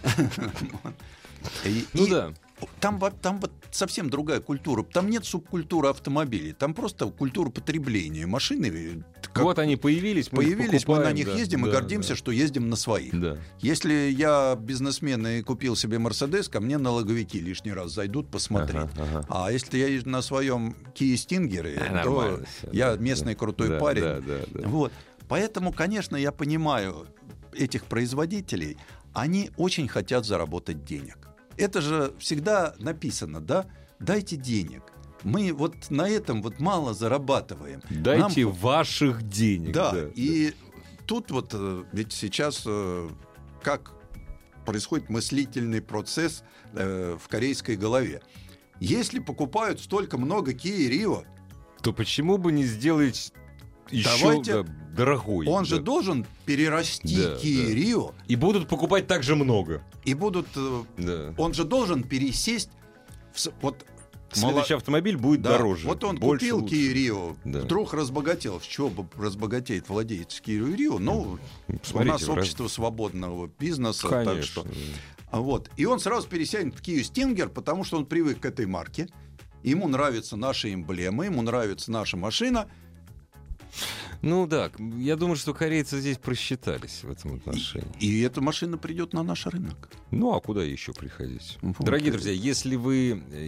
Ну да. Там, там вот совсем другая культура. Там нет субкультуры автомобилей. Там просто культура потребления. Машины э, как Вот они появились, мы появились, мы на покупаем, них да, ездим и да, гордимся, да. что ездим на своих. Да. Если я бизнесмен и купил себе Мерседес, ко мне налоговики лишний раз зайдут посмотреть. Ага, ага. А если я езжу на своем Kia Stinger, А, то я да, местный да. крутой Да, парень. да, да, да. Вот. Поэтому, конечно, я понимаю этих производителей. Они очень хотят заработать денег. Это же всегда написано, да? Дайте денег. Мы вот на этом вот мало зарабатываем. Дайте Нам- ваших денег. да, и тут вот э, ведь сейчас э, как происходит мыслительный процесс э, в корейской голове. Если покупают столько много Kia Rio, То почему бы не сделать еще Давайте- да, дорогой? он же да. должен перерасти Да, Kia да. Rio, И будут покупать так же много. И будут... э, Да. Он же должен пересесть в... Вот Следующий автомобиль будет Да, дороже. Вот он больше, купил лучше. Kia Rio, Да. вдруг разбогател. С чего бы разбогатеет владелец Kia Rio? Ну, у Посмотрите, нас в раз- общество свободного бизнеса, так Конечно. что... А Вот. И он сразу пересядет в Kia Stinger, потому что он привык к этой марке. Ему нравятся наши эмблемы, ему нравится наша машина. Ну да, я думаю, что корейцы здесь просчитались в этом отношении. И эта машина придет на наш рынок. Ну а куда еще приходить? Вот. Дорогие друзья, если вы э,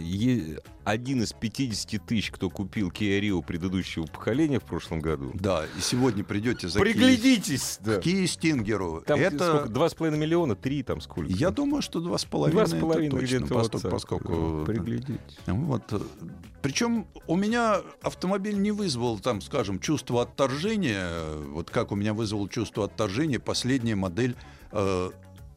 один из 50 тысяч, кто купил Kia Rio предыдущего поколения в прошлом году, Да, и сегодня придете за Kia, приглядитесь! да. к Kia Stinger. Там это... сколько? Два с половиной миллиона, три там сколько? Я думаю, что два с половиной. Два с это половиной точно, так. поскольку Приглядитесь. Вот. Причем у меня автомобиль не вызвал, там, скажем, чувство отторжения, вот как у меня вызвал чувство отторжения последняя модель э,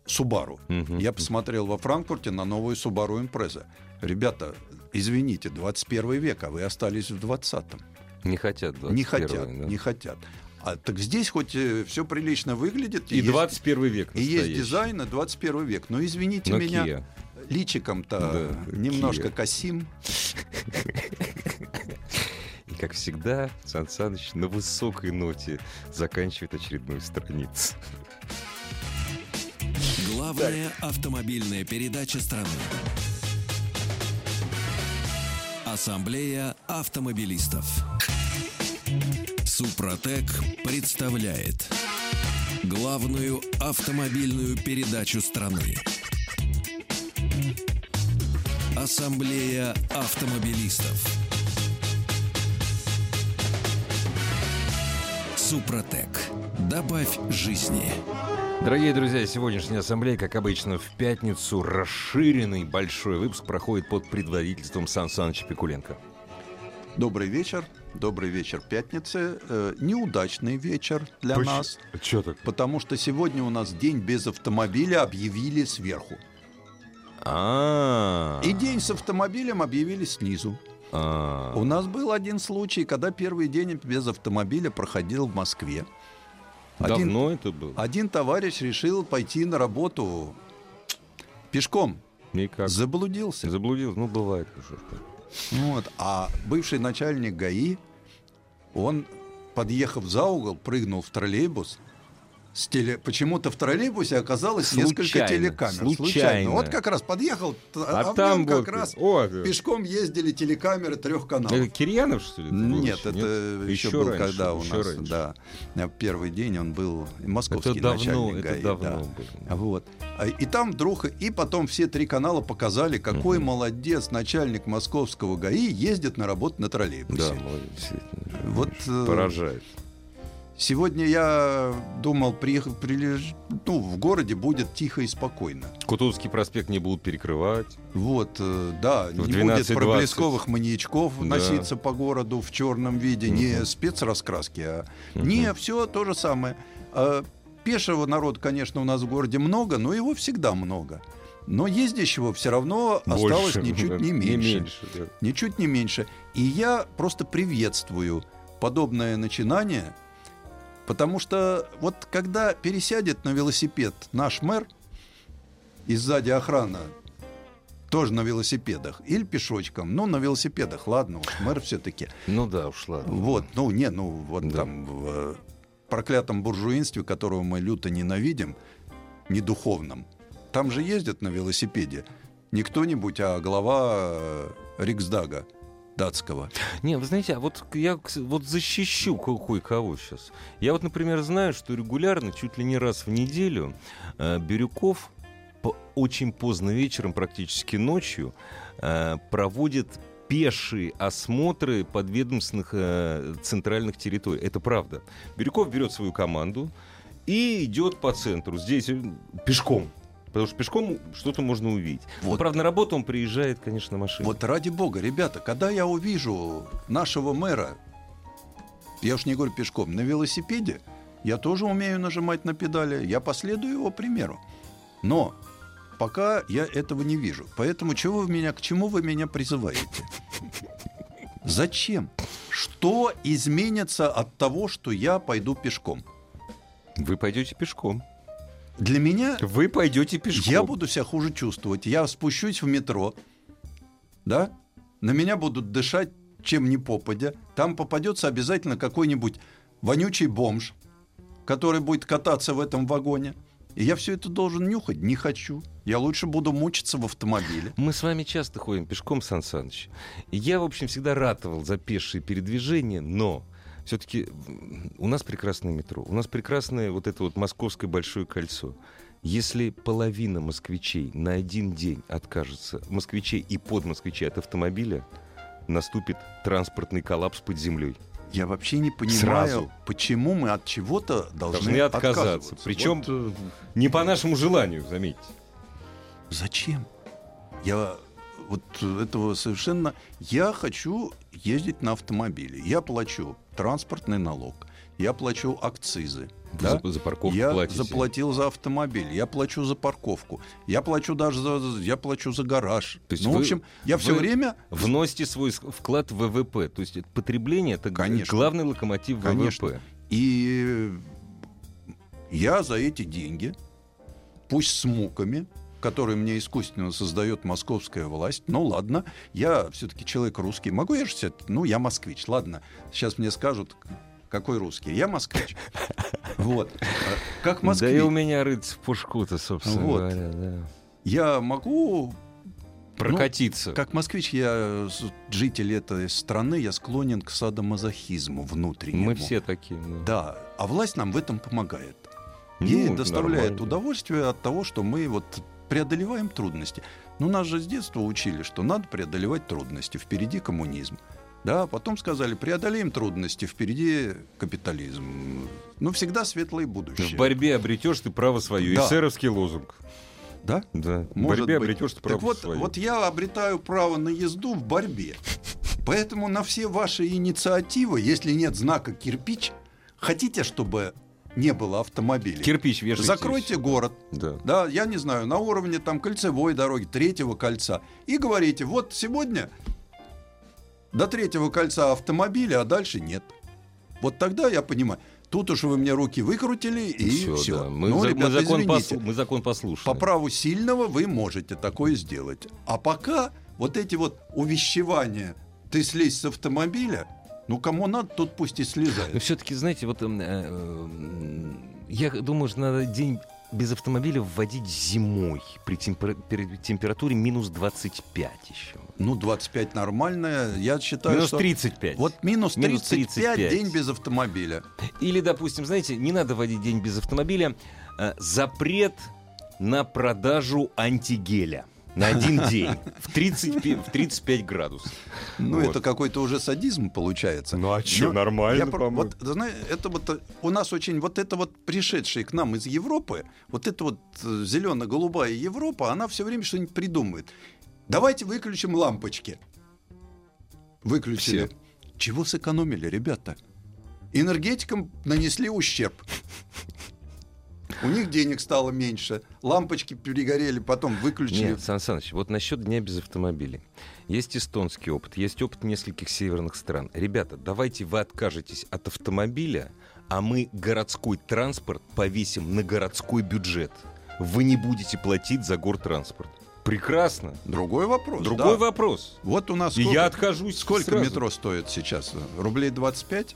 Subaru. Мгм. Я посмотрел во Франкфурте на новую Subaru Impreza. Ребята, извините, 21 век, а вы остались в 20-м. Не хотят 21 Не хотят, да. не хотят. А так здесь хоть все прилично выглядит. И есть- 21 век и есть настоящий. дизайн, и 21 век. Но извините Но меня, Kia. личиком-то Да, немножко Kia. косим. И, как всегда, Сан Саныч на высокой ноте заканчивает очередную страницу. Главная автомобильная передача страны. Ассамблея автомобилистов. Супротек представляет главную автомобильную передачу страны. Ассамблея автомобилистов. Супротек. Добавь жизни. Дорогие друзья, сегодняшняя ассамблея, как обычно, в пятницу расширенный большой выпуск проходит под предводительством Сан Саныча Пикуленко. Добрый вечер. Добрый вечер пятницы. Э, неудачный вечер для нас, Че так? потому что сегодня у нас день без автомобиля объявили сверху. А. И день с автомобилем объявили снизу. А. У нас был один случай, когда первый день без автомобиля проходил в Москве. Один, Давно это было? один товарищ решил пойти на работу пешком. Никак. Заблудился. Заблудился. Ну, бывает. так. Вот. А бывший начальник ГАИ, он, подъехав за угол, прыгнул в троллейбус. С теле... Почему-то в троллейбусе оказалось несколько Случайно, телекамер. случайно. Вот как раз подъехал, А, а, в там нем как вот- раз О, пешком ездили телекамеры трех каналов. Это Кирьянов, что ли? Нет, это Нет? еще, Еще был, раньше, когда у нас, раньше. да, э, первый день он был московский Это давно, начальник это ГАИ, давно да. было. Вот. А, И там вдруг, и потом все три канала показали, какой Мгм. молодец начальник московского ГАИ ездит на работу на троллейбусе. Да, молодец. Вот э, Поражает. Сегодня я думал, приехав, прилеж- ну, в городе будет тихо и спокойно. Кутузовский проспект не будут перекрывать. Вот, э, да, не 12:20. будет проблесковых маячков Да. носиться по городу в черном виде, не Мгм. спецраскраски, а Мгм. не все то же самое. А, Пешего народа, конечно, у нас в городе много, но его всегда много. Но ездящего все равно осталось Больше, ничуть да, не меньше. меньше, да. Ничуть не меньше. И я просто приветствую подобное начинание, потому что вот когда пересядет на велосипед наш мэр, и сзади охрана тоже на велосипедах, или пешочком, ну, на велосипедах, ладно, уж мэр все-таки. Ну да, уж ладно. Вот, ну, не, ну, вот Да. там в э, проклятом буржуинстве, которого мы люто ненавидим, не духовном, там же ездят на велосипеде не кто-нибудь, а глава э, Риксдага датского. Не, вы знаете, а вот я вот защищу ко- кое-кого сейчас. Я вот, например, знаю, что регулярно, чуть ли не раз в неделю, э, Бирюков очень поздно вечером, практически ночью, э, проводит пешие осмотры подведомственных э, центральных территорий. Это правда. Бирюков берет свою команду и идет по центру. Здесь пешком. Потому что пешком что-то можно увидеть. Но, Вот. правда, на работу он приезжает, конечно, на машине. Вот ради бога, ребята, когда я увижу нашего мэра, я уж не говорю пешком, на велосипеде, я тоже умею нажимать на педали, я последую его примеру. Но пока я этого не вижу. Поэтому чего вы меня, к чему вы меня призываете? Зачем? Что изменится от того, что я пойду пешком? Вы пойдете пешком. Для меня Вы пойдете пешком. я буду себя хуже чувствовать. Я спущусь в метро, да? На меня будут дышать чем ни попадя. Там попадется обязательно какой-нибудь вонючий бомж, который будет кататься в этом вагоне. И я все это должен нюхать. Не хочу. Я лучше буду мучиться в автомобиле. Мы с вами часто ходим пешком, Сан Саныч. Я, в общем, всегда ратовал за пешие передвижения, но все-таки у нас прекрасное метро, у нас прекрасное вот это вот московское большое кольцо. Если половина москвичей на один день откажется, москвичей и подмосквичей от автомобиля, наступит транспортный коллапс под землей. Я вообще не понимаю, Сразу. почему мы от чего-то должны, Должны отказаться. отказываться. Причем Вот, э, не по нашему желанию, заметьте. Зачем? Я вот этого совершенно... Я хочу ездить на автомобиле. Я плачу транспортный налог. Я плачу акцизы. да? За, за парковку я платите. заплатил за автомобиль, я плачу за парковку, я плачу даже за, я плачу за гараж. То есть ну, вы- в общем, я все время Вносите свой вклад в ВВП. То есть потребление это Конечно. главный локомотив Конечно. ВВП. И я за эти деньги, пусть с муками, которые мне искусственно создает московская власть, ну ладно, я все-таки человек русский, могу я же это- ну я москвич, ладно, сейчас мне скажут, какой русский, я москвич. Вот. А Как Да москвич, и у меня рыться в пушку-то, собственно Вот. говоря, да. я могу Прокатиться. Как москвич, я житель этой страны, я склонен к садомазохизму внутреннему. Мы все такие. ну. Да, а власть нам в этом помогает. Ну, Ей доставляет нормально. удовольствие от того, что мы вот преодолеваем трудности. Ну, нас же с детства учили, что надо преодолевать трудности. Впереди коммунизм. Да, потом сказали, преодолеем трудности, впереди капитализм. Ну, всегда светлое В будущее. борьбе обретешь ты право свое. Да. Эсеровский лозунг. Да? Да. В Может борьбе быть. обретешь ты право Так вот, свое. вот я обретаю право на езду в борьбе. Поэтому на все ваши инициативы, если нет знака кирпич, хотите, чтобы не было автомобилей, Кирпич вешайте. закройте город. Да. Да, я не знаю, на уровне там кольцевой дороги, третьего кольца. И говорите, вот сегодня до третьего кольца автомобиля, а дальше нет. Вот тогда я понимаю. Тут уж вы мне руки выкрутили, и все. да. Мы, ну, за- мы закон извините. послу- мы закон послушали. По праву сильного вы можете такое сделать. А пока вот эти вот увещевания, ты слезь с автомобиля, ну кому надо, тот пусть и Но слезает. все-таки, знаете, вот эм, э, м, я думаю, что надо день без автомобиля вводить зимой при, темпер- при температуре минус 25 еще. Ну, 25 нормальное. Я считаю, Минус что... 35. Вот минус Минус 35, 35. день без автомобиля. Или, допустим, знаете, не надо вводить день без автомобиля. а, запрет на продажу антигеля. На один день. В, 30, пи- в 35 градусов. Ну, Вот. это какой-то уже садизм получается. Ну, а Ну, нормально, я по-моему. вот, знаешь, это вот э, у нас очень вот это вот пришедшие к нам из Европы, вот эта вот э, зелено-голубая Европа, она все время что-нибудь придумывает. Давайте выключим лампочки. Выключили. Все. Чего сэкономили, ребята? Энергетикам нанесли ущерб. У них денег стало меньше, лампочки перегорели, потом выключили. Нет, Сан Саныч, вот насчет дня без автомобилей. Есть эстонский опыт, есть опыт нескольких северных стран. Ребята, давайте вы откажетесь от автомобиля, а мы городской транспорт повесим на городской бюджет. Вы не будете платить за гортранспорт. Прекрасно. Другой вопрос. Другой да. вопрос. Вот у нас И сколько- я откажусь Сколько сразу. метро стоит сейчас? Рублей 25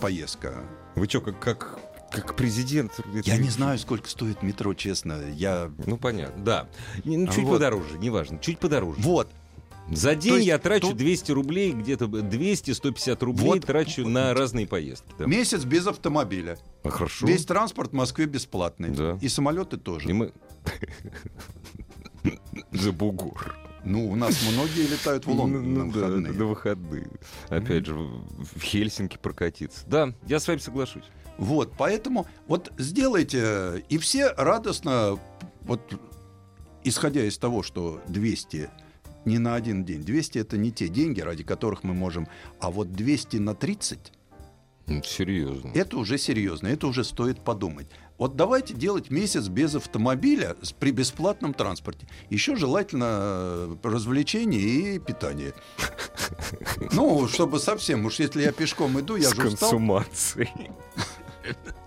поездка? Вы что, как, как, как президент? Я не знаю, сколько стоит метро, честно. Я... Ну, понятно, да. Ну, чуть Вот. подороже, неважно, чуть подороже. Вот. За день есть я трачу тут- 200 рублей, где-то 200-150 рублей Вот. трачу на разные поездки. да. Месяц без автомобиля. А, хорошо. Весь транспорт в Москве бесплатный. Да. И самолеты тоже. И мы... За бугор. Ну, у нас многие летают в Лондон Ну, на да, выходные. на выходные. Опять же, в в Хельсинки прокатиться. Да, я с вами соглашусь. Вот, поэтому вот сделайте, и все радостно, вот исходя из того, что 200 не на один день, 200 это не те деньги, ради которых мы можем, а вот 200 на 30 Ну, серьезно. Это уже серьезно, это уже стоит подумать. Вот давайте делать месяц без автомобиля с- при бесплатном транспорте. Еще желательно э, развлечение и питание. Ну, чтобы совсем, уж если я пешком иду, я С же устал. консумацией.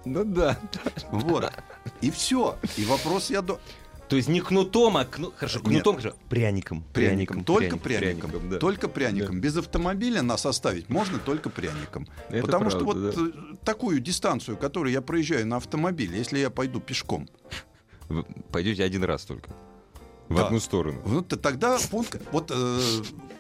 Ну да. Вот. И все. И вопрос я до... То есть не кнутом, а кну... хорошо, Нет. кнутом, хорошо, пряником. Пряником. Только пряником. пряником, да. Только пряником. Без автомобиля нас оставить можно только пряником. Это Потому что вот правда, э, такую дистанцию, которую я проезжаю на автомобиле, если я пойду пешком, Вы пойдете один раз только. В Да. одну сторону. Вот тогда пункт, вот э,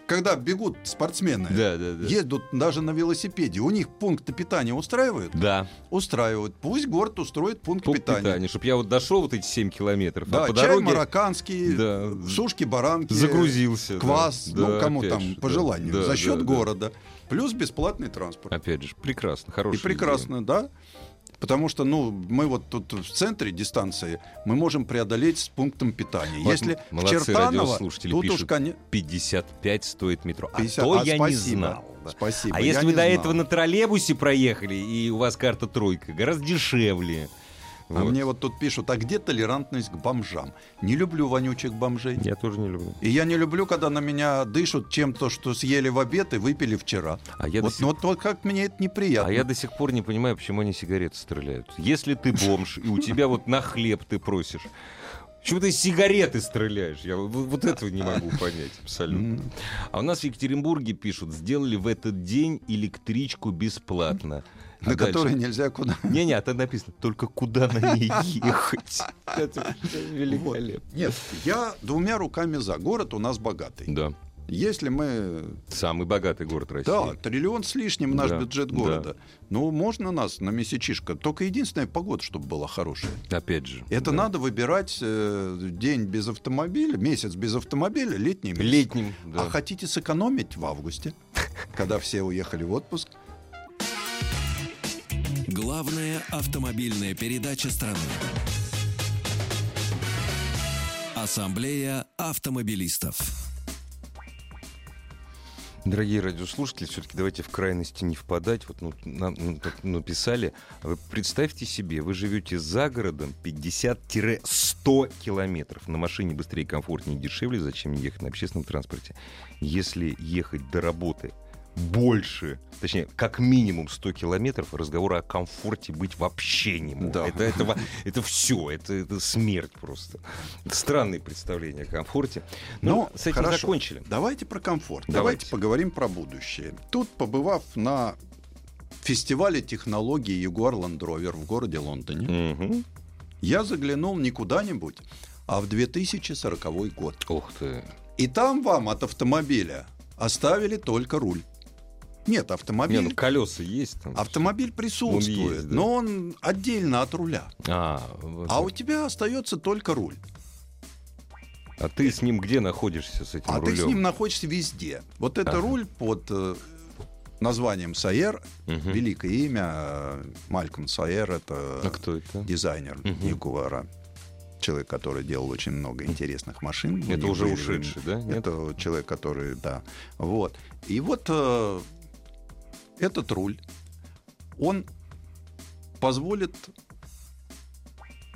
когда бегут спортсмены, Да, да, да. едут даже на велосипеде, у них пункты питания устраивают? Да, Устраивают. Пусть город устроит пункт, пункт питания. питания, чтобы я вот дошел вот эти 7 километров, Да, а по чай дороге марокканский, Да. сушки баранки, загрузился. да. квас, Да, ну кому там же, по да, желанию, да, за счет да, да. города, плюс бесплатный транспорт. Опять же, прекрасно, И хорошая прекрасно, да? Потому что, ну, мы вот тут в центре дистанции, мы можем преодолеть с пунктом питания. Вот Если в молодцы Чертаново, радиослушатели тут уж, пишут. коне- идея. 55 стоит метро. 50. А то А, я не спасибо. знал. да. Спасибо. А я если не вы до знал. этого на троллейбусе проехали, и у вас карта тройка, гораздо дешевле. А Вот. мне вот тут пишут, а где толерантность к бомжам? Не люблю вонючих бомжей. Я тоже не люблю. И я не люблю, когда на меня дышат чем-то, что съели в обед и выпили вчера. А я, вот, сих... ну, вот, вот как мне это неприятно. а я до сих пор не понимаю, почему они сигареты стреляют. Если ты бомж, и у тебя вот на хлеб ты просишь, почему ты сигареты стреляешь? Я вот, вот этого не могу понять абсолютно. А у нас в Екатеринбурге пишут, сделали в этот день электричку бесплатно. А на дальше? которые нельзя куда. Не-не, а там написано, только куда на ней ехать. Это великолепно. Нет, я двумя руками за. Город у нас богатый. Да. Если мы... Самый богатый город России. Да, триллион с лишним наш Да, бюджет да. города. Ну, можно нас на месячишко. Только единственная погода, чтобы была хорошая. Опять же. Это да. надо выбирать э, день без автомобиля, месяц без автомобиля, летний месяц. Летним. да. А хотите сэкономить в августе, когда все уехали в отпуск? Главная автомобильная передача страны. Ассамблея автомобилистов. Дорогие радиослушатели, все-таки давайте в крайности не впадать. Вот ну, нам ну, написали. Вы представьте себе, вы живете за городом 50-100 километров. На машине быстрее, комфортнее дешевле. Зачем ехать на общественном транспорте? Если ехать до работы больше, точнее, как минимум 100 километров, разговора о комфорте быть вообще не может. Да. Это, это, во- это все, это, это смерть просто. Это странные представления о комфорте. Но Ну, с этим хорошо. закончили. Давайте про комфорт. Давайте. Давайте. поговорим про будущее. Тут, побывав на фестивале технологий Jaguar Land Rover в городе Лондоне, Мгм. я заглянул не куда-нибудь, а в 2040 год. Ух ты. И там вам от автомобиля оставили только руль. Нет, Не, автомобиль, ну колеса есть там. автомобиль присутствует, Он есть, да. но он отдельно от руля. А, вот А у тебя остается только руль. А ты с ним где находишься, с этим А рулем? ты с ним находишься везде. Вот это Ага. руль под э, названием Сайер, Мгм. великое имя. э, Мальком Сайер это А кто это? дизайнер Мгм. Ягуара. Человек, который делал очень много интересных машин. Это уже были- ушедший, да? Нет? Это человек, который, да. Вот. И вот э, этот руль, он позволит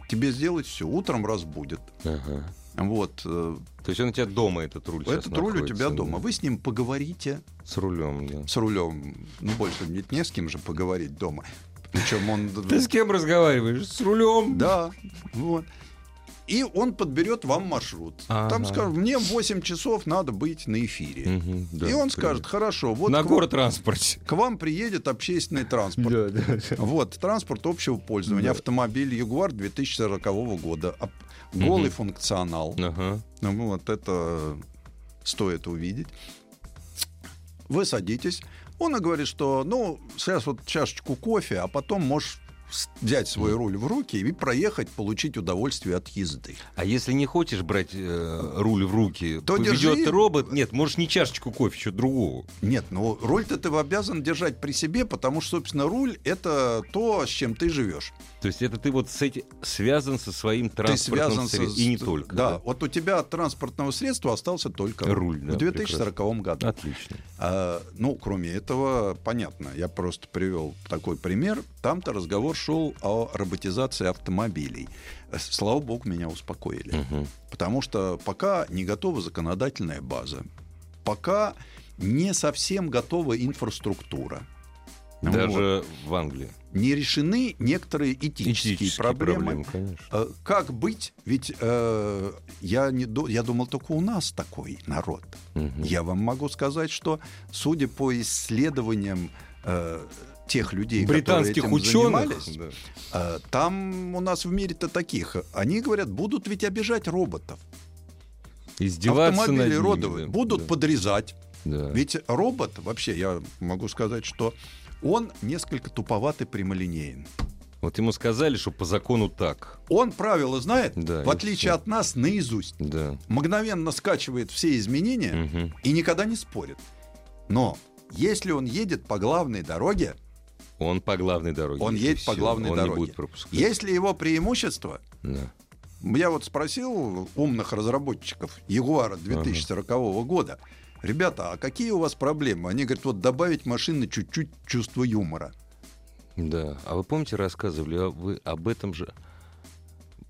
тебе сделать все. Утром разбудит. Ага. Вот. э, То есть он у тебя дома, этот руль Этот руль у тебя дома. Вы с ним поговорите С рулем, да. с рулем. Ну, больше нет не с кем же поговорить дома. Причем он... Ты с кем разговариваешь? С рулем? Да, вот. И он подберет вам маршрут. Там Ага. скажут, мне в 8 часов надо быть на эфире. Мгм, да, И он скажет, хорошо, вот На к, город-транспорте. к вам приедет общественный транспорт. Вот, транспорт общего пользования. Автомобиль Ягуар 2040 года. Голый функционал. Ну, Вот это стоит увидеть. Вы садитесь. Он и говорит, что ну, сейчас вот чашечку кофе, а потом можешь взять свой руль в руки и проехать, получить удовольствие от езды. А если не хочешь брать э, руль в руки, То поведет держи- робот. Нет, можешь не чашечку кофе, что другого. Нет, ну руль-то ты обязан держать при себе, потому что, собственно, руль — это то, с чем ты живешь. То есть это ты вот с этим связан со своим Ты транспортным связан со- средством. И не только. Да, вот у тебя от транспортного средства остался только Руль, да, в 2040 году. Отлично. А, ну, кроме этого, понятно, я просто привел такой пример. Там-то разговор шел о роботизации автомобилей. Э, Слава богу, меня успокоили. Мгм. Потому что пока не готова законодательная база, пока не совсем готова инфраструктура. Вот. Даже в Англии. Не решены некоторые этические, Этические проблемы. конечно. Э, Как быть? Ведь э, я, не, я думал, только у нас такой народ. Мгм. Я вам могу сказать, что, судя по исследованиям э, тех людей, британских которые этим ученых. занимались, да. э, там у нас в мире-то таких. Они говорят, будут ведь обижать роботов. Издеваться над Автомобили ними, родовые да. будут Да. подрезать. Да. Ведь робот, вообще, я могу сказать, что он несколько туповатый прямолинеен. Вот ему сказали, что по закону так. Он правила знает, Да, в отличие всё. от нас, наизусть. Да. Мгновенно скачивает все изменения Мгм. и никогда не спорит. Но если он едет по главной дороге, Он по главной дороге. Он едет по всё. главной Он дороге. не будет пропускать. если его преимущество, Да. я вот спросил умных разработчиков Ягуара 2040 года, ребята, а какие у вас проблемы? Они говорят, вот добавить машины чуть-чуть чувство юмора. Да. А вы помните, рассказывали а вы об этом же?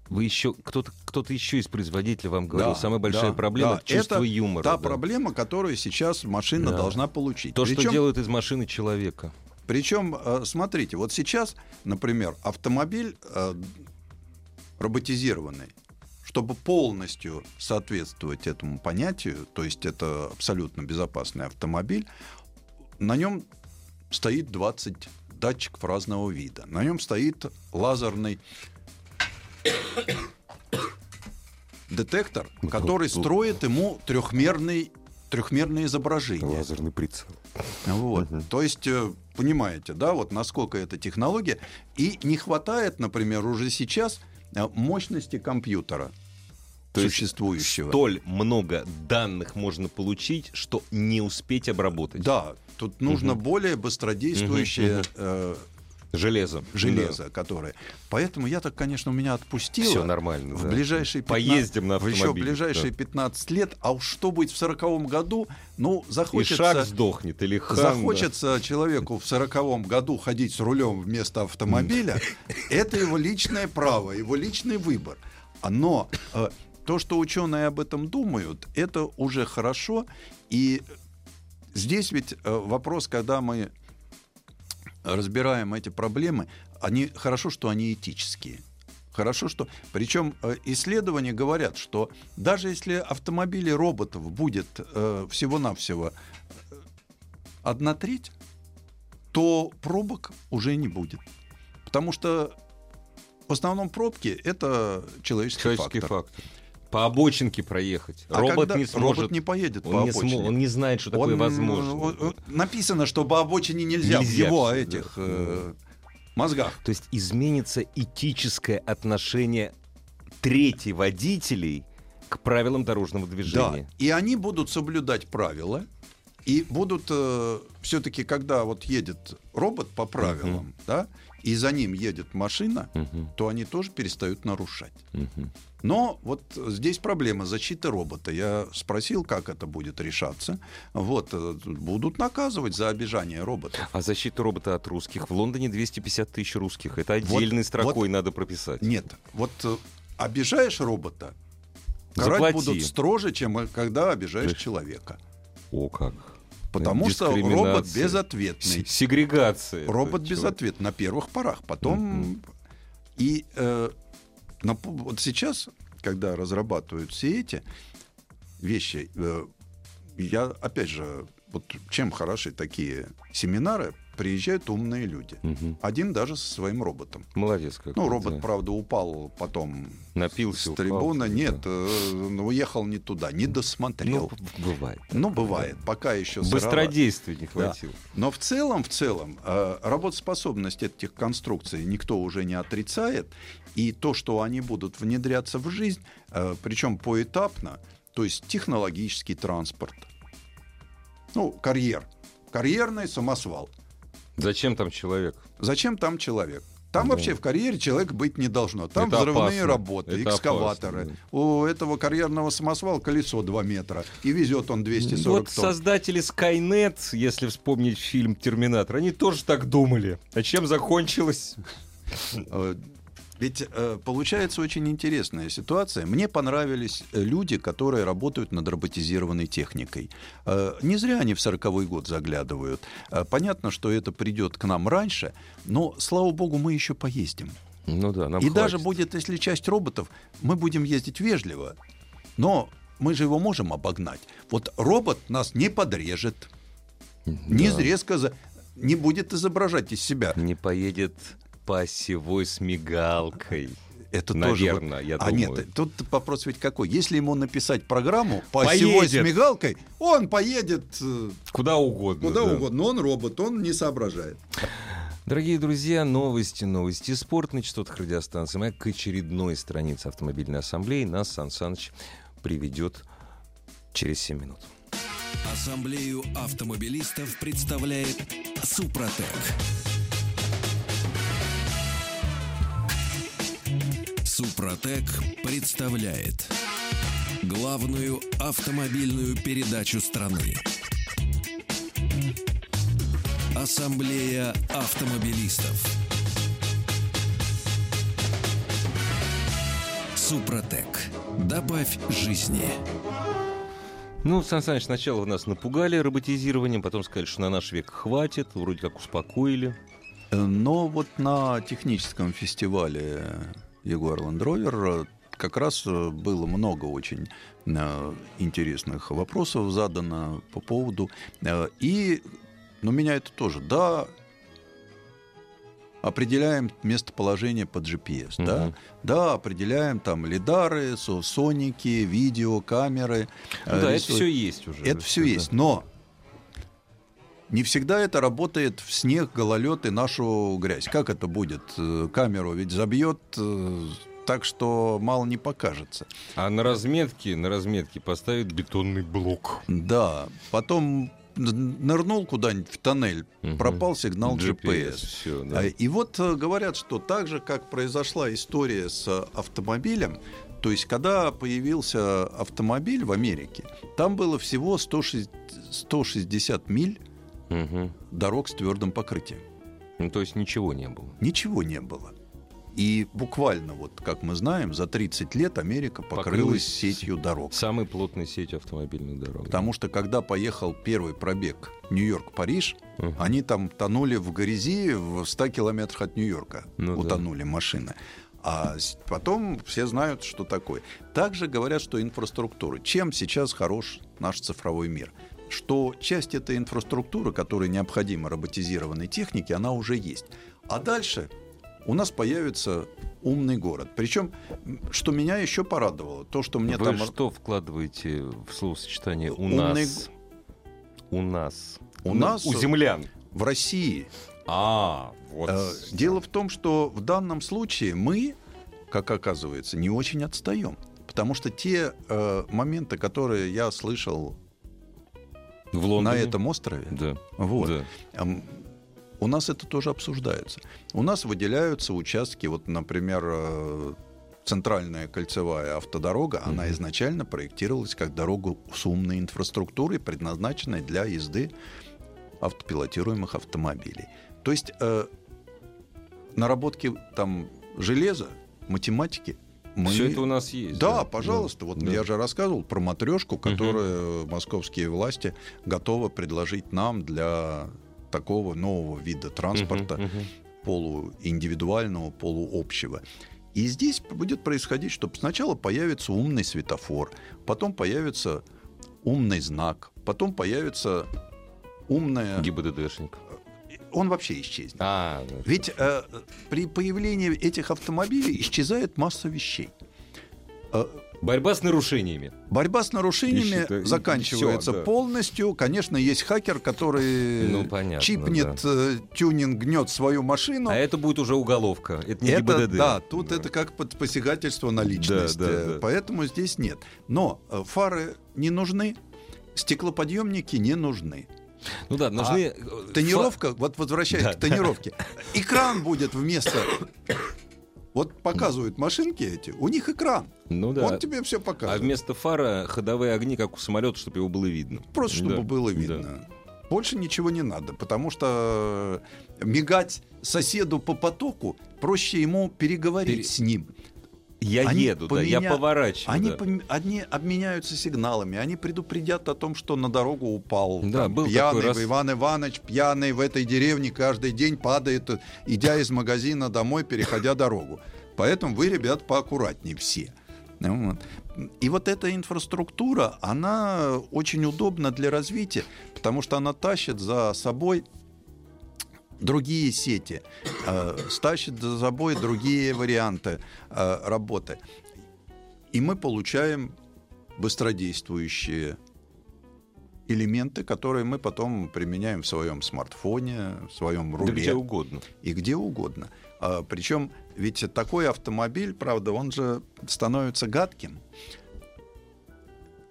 Вы еще кто-то кто-то еще из производителей вам говорил, Да, самая большая да, проблема да. чувство Это юмора. Та да. проблема, которую сейчас машина Да. должна получить. То, что Причем- делают из машины человека. Причем, э, смотрите, вот сейчас, например, автомобиль э, роботизированный, чтобы полностью соответствовать этому понятию, то есть это абсолютно безопасный автомобиль, на нем стоит 20 датчиков разного вида. На нем стоит лазерный детектор, Ну, который тут- строит ему трехмерный трехмерное изображение. Лазерный прицел. Вот. То есть, э, понимаете, да, вот насколько эта технология. И не хватает, например, уже сейчас э, мощности компьютера То есть существующего. Столь много данных можно получить, что не успеть обработать. Да, тут нужно Мгм. более быстродействующее Мгм, э, Железо. железо, которое. Поэтому я так, конечно, у меня отпустило. Все нормально. В да. ближайшие 15 Поездим на в еще автомобиле. ближайшие 15 лет, а уж что будет в сороковом году, ну, да. И захочется... шаг сдохнет, или хан, да. Захочется человеку в сороковом году ходить с рулем вместо автомобиля, это его личное право, его личный выбор. Но э, то, что ученые об этом думают, это уже хорошо. И здесь ведь э, вопрос, когда мы разбираем эти проблемы, они хорошо, что они этические. Хорошо, что... Причем э, исследования говорят, что даже если автомобилей роботов будет э, всего-навсего э, одна треть, то пробок уже не будет. Потому что в основном пробки — это человеческий, Человеческий фактор. фактор. По обочинке проехать. А робот когда не сможет. робот не поедет он, по не обочине. смо- он не знает, что такое Он, возможно. э, э, Написано, что по обочине нельзя, в Нельзя его всё, этих да. э, мозгах. То есть изменится этическое отношение трети водителей к правилам дорожного Да, движения. и они будут соблюдать правила, и будут все-таки, когда вот едет робот по правилам, да, и за ним едет машина, Мгм, то они тоже перестают нарушать. мгм. Но вот здесь проблема защиты робота. Я спросил, как это будет решаться. Вот, э, будут наказывать за обижание робота. А защита робота от русских? В Лондоне 250 тысяч русских. Это отдельной строкой надо прописать. Нет, вот э, обижаешь робота, карать Заплати. будут строже, чем э, когда обижаешь человека. О, как. Потому что робот безответный. С- Сегрегация. Робот безответный на первых порах. Потом и э, на по- вот сейчас, когда разрабатывают все эти вещи, э, я опять же вот чем хороши такие семинары, приезжают умные люди. Мгм. Один даже со своим роботом. Молодец какой. Ну, робот, да. правда, упал потом Напился, с упал. трибуны. Нет, Да. э, уехал не туда, не досмотрел. Ну, бывает. Ну, бывает, пока еще. Быстродействия не хватило. Но в целом, в целом, э, работоспособность этих конструкций никто уже не отрицает. И то, что они будут внедряться в жизнь, э, причем поэтапно, то есть технологический транспорт, ну, карьер, карьерный самосвал. Зачем там человек? Зачем там человек? Там Да. вообще в карьере человек быть не должно. Там Это взрывные опасно. работы, Это экскаваторы. опасно, У этого карьерного самосвала колесо 2 метра. И везет он 240 вот тонн. создатели Skynet, если вспомнить фильм «Терминатор», они тоже так думали. А чем закончилось? Ведь э, получается очень интересная ситуация. Мне понравились э, люди, которые работают над роботизированной техникой. Э, Не зря они в 40-й год заглядывают. Э, Понятно, что это придет к нам раньше, но, слава богу, мы еще поездим. Ну да, нам И даже хватит. будет, если часть роботов, мы будем ездить вежливо. Но мы же его можем обогнать. Вот робот нас не подрежет, не Да. резко за- не будет изображать из себя. Не поедет по осевой с мигалкой. Это Наверное, тоже... я а думаю. нет, тут вопрос ведь какой. Если ему написать программу по осевой с мигалкой, он поедет э, Куда угодно. куда да. угодно. Но он робот, он не соображает. Дорогие друзья, новости, новости спорт на частотах радиостанции «Маяк» к очередной странице автомобильной ассамблеи нас Сан Саныч приведет через 7 минут. Ассамблею автомобилистов представляет Супротек. Супротек представляет главную автомобильную передачу страны. Ассамблея автомобилистов. Супротек. Добавь жизни. Ну, Сан Саныч, сначала нас напугали роботизированием, потом сказали, что на наш век хватит, вроде как успокоили. Э, Но вот на техническом фестивале Jaguar Land Rover как раз э, было много очень э, интересных вопросов задано по поводу. э, И, ну, меня это тоже, да, определяем местоположение по GPS, да, Мгм. да, определяем там лидары, со- соники, видео, камеры. Ну да, это рисуем. все есть уже. Это все есть, но не всегда это работает в снег, гололед и нашу грязь. Как это будет? Э, Камеру ведь забьет э, так, что мало не покажется. А на разметке, на разметке поставят бетонный блок. Да, потом нырнул куда-нибудь в тоннель, Мгм. пропал сигнал GPS. Все, А, И вот э, говорят, что так же, как произошла история с автомобилем, то есть когда появился автомобиль в Америке, там было всего 160, 160 миль дорог с твердым покрытием. Ну, то есть ничего не было. Ничего не было. И буквально, вот как мы знаем, за 30 лет Америка покрылась, Покрылась сетью дорог. Самой плотной сетью автомобильных дорог. Потому что когда поехал первый пробег Нью-Йорк-Париж, Мгм. они там тонули в грязи в 100 километрах от Нью-Йорка. Ну да. утонули машины. А потом все знают, что такое. Также говорят, что инфраструктура. Чем сейчас хорош наш цифровой мир? Что часть этой инфраструктуры, которая необходима роботизированной технике, она уже есть. А дальше у нас появится умный город. Причем, что меня еще порадовало, то, что мне Вы там... что вкладываете в словосочетание «у Умный нас»? У нас. У нас- У землян. В России А, вот. Э, Дело в том, что в данном случае мы, как оказывается, не очень отстаем. Потому что те э, моменты, которые я слышал в Лондоне. на этом острове, Да. вот, да. у нас это тоже обсуждается. У нас выделяются участки, вот, например, э, центральная кольцевая автодорога, она Мгм. изначально проектировалась как дорога с умной инфраструктурой, предназначенной для езды автопилотируемых автомобилей. То есть э, наработки там железа, математики мы... Все это у нас есть. Да, пожалуйста. Вот Да. я же рассказывал про матрешку, которую московские власти готовы предложить нам для такого нового вида транспорта, Мгм, мгм. полуиндивидуального, полуобщего. И здесь будет происходить, что сначала появится умный светофор, потом появится умный знак, потом появится умная... ГИБДДшник. Он вообще исчезнет. А, да. Ведь э, при появлении этих автомобилей исчезает масса вещей. Э, Борьба с нарушениями. Борьба с нарушениями Ищет, э, заканчивается всё, да. полностью. Конечно, есть хакер, который Ну, понятно, чипнет, э, тюнинг, гнет свою машину. А это будет уже уголовка. Это не Это, ГИБДД. да, тут это как под посягательство на личность. Да, да, да. Поэтому здесь нет. Но фары не нужны, стеклоподъемники не нужны. Ну да, нужны... э, Тонировка, вот возвращаясь Да, к тонировке, экран будет вместо... Вот показывают машинки эти, у них экран. Ну да. Он тебе все А показывает. вместо фара ходовые огни, как у самолета, чтобы его было видно. Просто чтобы Да, было да. видно. Больше ничего не надо, потому что мигать соседу по потоку проще ему переговорить Пере- с ним. Я Они еду, да, я поменя- поворачиваю. Они, да. пом- они обменяются сигналами, они предупредят о том, что на дорогу упал Да, там, был пьяный такой раз- Иван Иванович, пьяный в этой деревне каждый день падает, идя из магазина домой, переходя дорогу. Поэтому вы, ребят, поаккуратнее все. Ну вот. И вот эта инфраструктура, она очень удобна для развития, потому что она тащит за собой другие сети, э, стащит за собой другие варианты э, работы. И мы получаем быстродействующие элементы, которые мы потом применяем в своем смартфоне, в своем Да руле где угодно. и где угодно. А, причем ведь такой автомобиль, правда, он же становится гадким.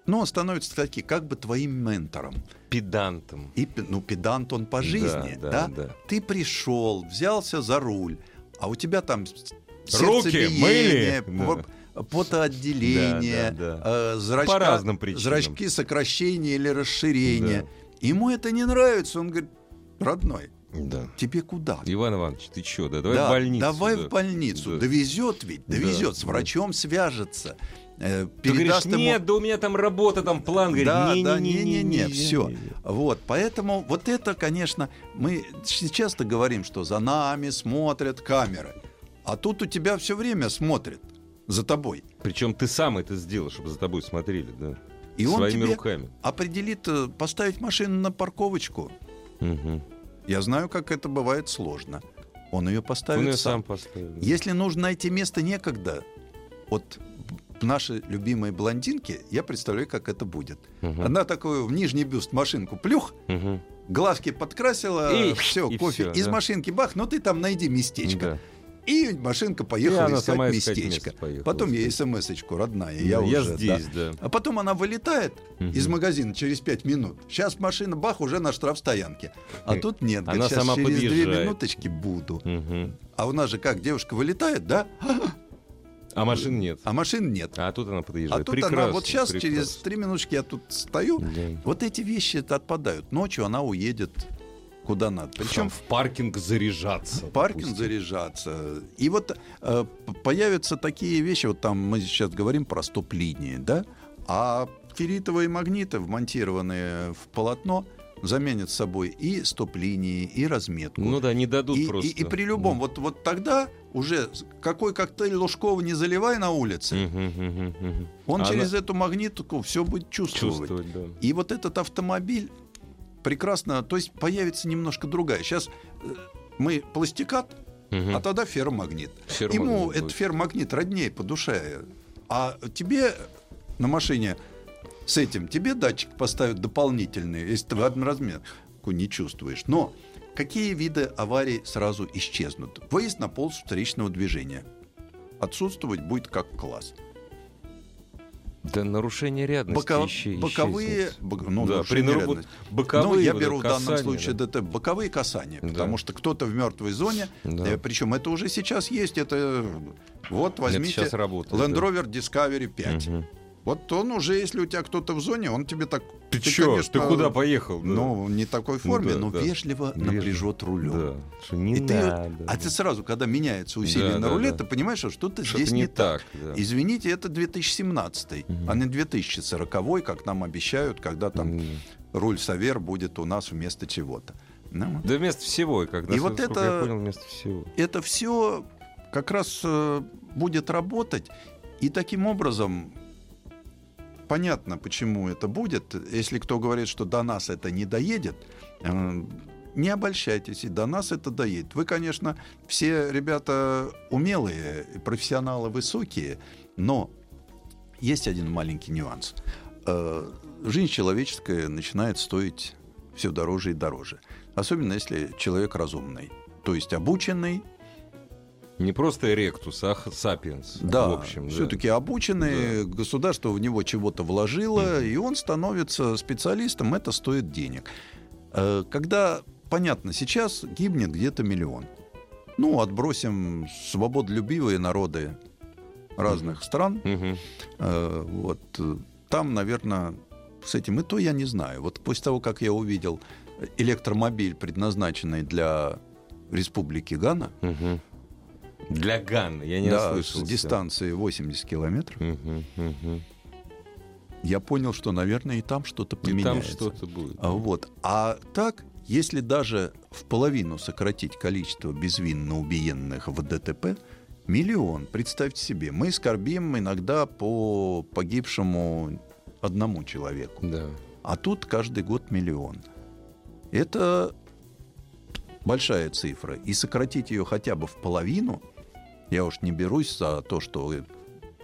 Но он становится таки, как бы твоим ментором. Педантом. И, ну, педант он по жизни, да, да? да. Ты пришел, взялся за руль, а у тебя там с- Руки мыли? по- потоотделение, Да, да, э, зрачка- По разным причинам. зрачки сокращения или расширения. Да. Ему это не нравится, он говорит, родной, Да. тебе куда? Иван Иванович, ты что? Да, давай Да, в больницу. Давай да. в больницу. Да. Довезет ведь, Да, довезет. С да. врачом свяжется. Э, Ты говоришь, ему- нет, да у меня там работа, там план. Говорит, Да, не, да, не, не, не, не-не-не, не, все. не, не. Вот, поэтому вот это, конечно, мы часто говорим, что за нами смотрят камеры, а тут у тебя все время смотрят за тобой. Причем ты сам это сделал, чтобы за тобой смотрели, да. И он Своими тебе руками. определит э, поставить машину на парковочку. Мгм. Я знаю, как это бывает сложно. он ее поставит Он ее сам. сам поставил. Если нужно найти место некогда, вот наши любимые блондинки, я представляю, как это будет. Мгм. Она такую в нижний бюст машинку плюх, Мгм. глазки подкрасила, И- все, и кофе всё, из да. машинки бах, ну ты там найди местечко. Да. И машинка И поехала она искать местечко. поехала, Потом ей смс-очку, родная, Да, я уже. да. здесь, да. А потом она вылетает Мгм. из магазина через 5 минут. Сейчас машина, бах, уже на штрафстоянке. А Э, тут нет. она говорит, «Щас сама через 2 подъезжает. минуточки буду. Мгм. А у нас же как, девушка вылетает, да? А машин нет. А машин нет. А тут она подъезжает. А тут Прекрасно, она, вот сейчас, через прекрасно. 3 минуточки я тут стою. Да. Вот эти вещи это отпадают. Ночью она уедет куда надо. Причем в паркинг заряжаться. паркинг допустим. заряжаться. И вот э, появятся такие вещи, вот там мы сейчас говорим про стоп-линии, да? А ферритовые магниты, вмонтированные в полотно, заменят собой и стоп-линии, и разметку. Ну да, не дадут и, просто. и- и при любом, вот, вот тогда уже какой коктейль Лужкова не заливай на улице, Мгм, мгм, мгм. он Она- через эту магнитку все будет чувствовать. Чувствовать, да. И вот этот автомобиль прекрасно, то есть появится немножко другая. Сейчас мы пластикат, а тогда ферромагнит. Ферромагнит Ему будет. этот ферромагнит роднее по душе. А тебе на машине с этим, тебе датчик поставят дополнительный, если ты в одноразмерку не чувствуешь. Но какие виды аварий сразу исчезнут? Выезд на полосу встречного движения. Отсутствовать будет как класс. Да нарушение рядности Бока- исче- боковые, исчезнет. бо- ну, да, при нару- боковые ну, я вот беру в это данном касание, случае да. ДТП боковые касания, Да. потому что кто-то в мертвой зоне, Да. причем это уже сейчас есть, это вот возьмите работает, Land. Rover Discovery 5. Мгм. Вот он уже, если у тебя кто-то в зоне, он тебе так... Ты, чё? конечно, Ты куда поехал? Да. Ну, не такой форме, да, но да. вежливо Вежливо. напряжет рулем. Да. Не И ты, надо. а ты сразу, когда меняется усилие Да, на да, руле, да. ты понимаешь, что что-то здесь не не так. так, да. Извините, это 2017, Мгм. а не 2040, как нам обещают, когда там М. руль Савер будет у нас вместо чего-то. Ну, Да вместо всего, когда И вот это- я понял, вместо всего. это все как раз э, будет работать. И таким образом понятно, почему это будет. Если кто говорит, что до нас это не доедет, э, не обольщайтесь, и до нас это доедет. Вы, конечно, все ребята умелые, профессионалы высокие, но есть один маленький нюанс. Э, Жизнь человеческая начинает стоить все дороже и дороже. Особенно если человек разумный. То есть обученный, Не просто Эректус, а Сапиенс. да, в общем. да. все-таки обученный, государство в него чего-то вложило, и он становится специалистом, это стоит денег. Э, Когда, понятно, сейчас гибнет где-то миллион. Ну, отбросим свободолюбивые народы разных стран. Мгм. Э, Вот там, наверное, с этим и то я не знаю. Вот после того, как я увидел электромобиль, предназначенный для Республики Гана, Мгм. Для Ганны, я не да, ослышался. с дистанции 80 километров, Мгм, мгм. я понял, что, наверное, и там что-то И там поменяется. что-то будет. А, вот. а так, если даже в половину сократить количество безвинно убиенных в ДТП, миллион, представьте себе, мы скорбим иногда по погибшему одному человеку. Да. А тут каждый год миллион. Это большая цифра. И сократить ее хотя бы в половину, я уж не берусь за то, что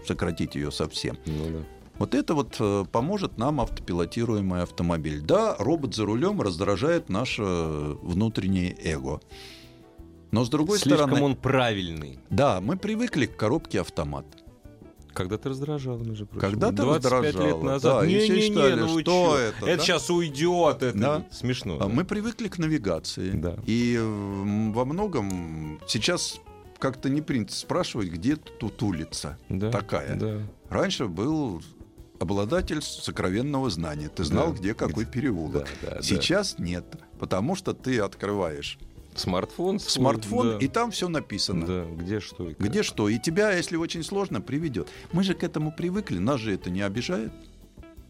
сократить ее совсем. Ну да. Вот это вот э, поможет нам автопилотируемый автомобиль. Да, робот за рулем раздражает наше внутреннее эго. Но с другой Слишком стороны, он правильный. да, мы привыкли к коробке автомат. Когда-то раздражал, между прочим. Когда-то 25 лет раздражало, назад. да, и все Не-не-не, считали, ну вы что чё? это, Это да? сейчас уйдет. Это Да. смешно. А да. Мы привыкли к навигации. Да. И м, во многом сейчас как-то не принято спрашивать, где тут улица Да, такая. Да. Раньше был обладатель сокровенного знания. Ты знал, Да, где какой переулок. Да, да, да. Сейчас нет, потому что ты открываешь Смартфон. свой, смартфон, да. и там все написано. Да, где что и как. Где что. И тебя, если очень сложно, приведет. Мы же к этому привыкли, нас же это не обижает.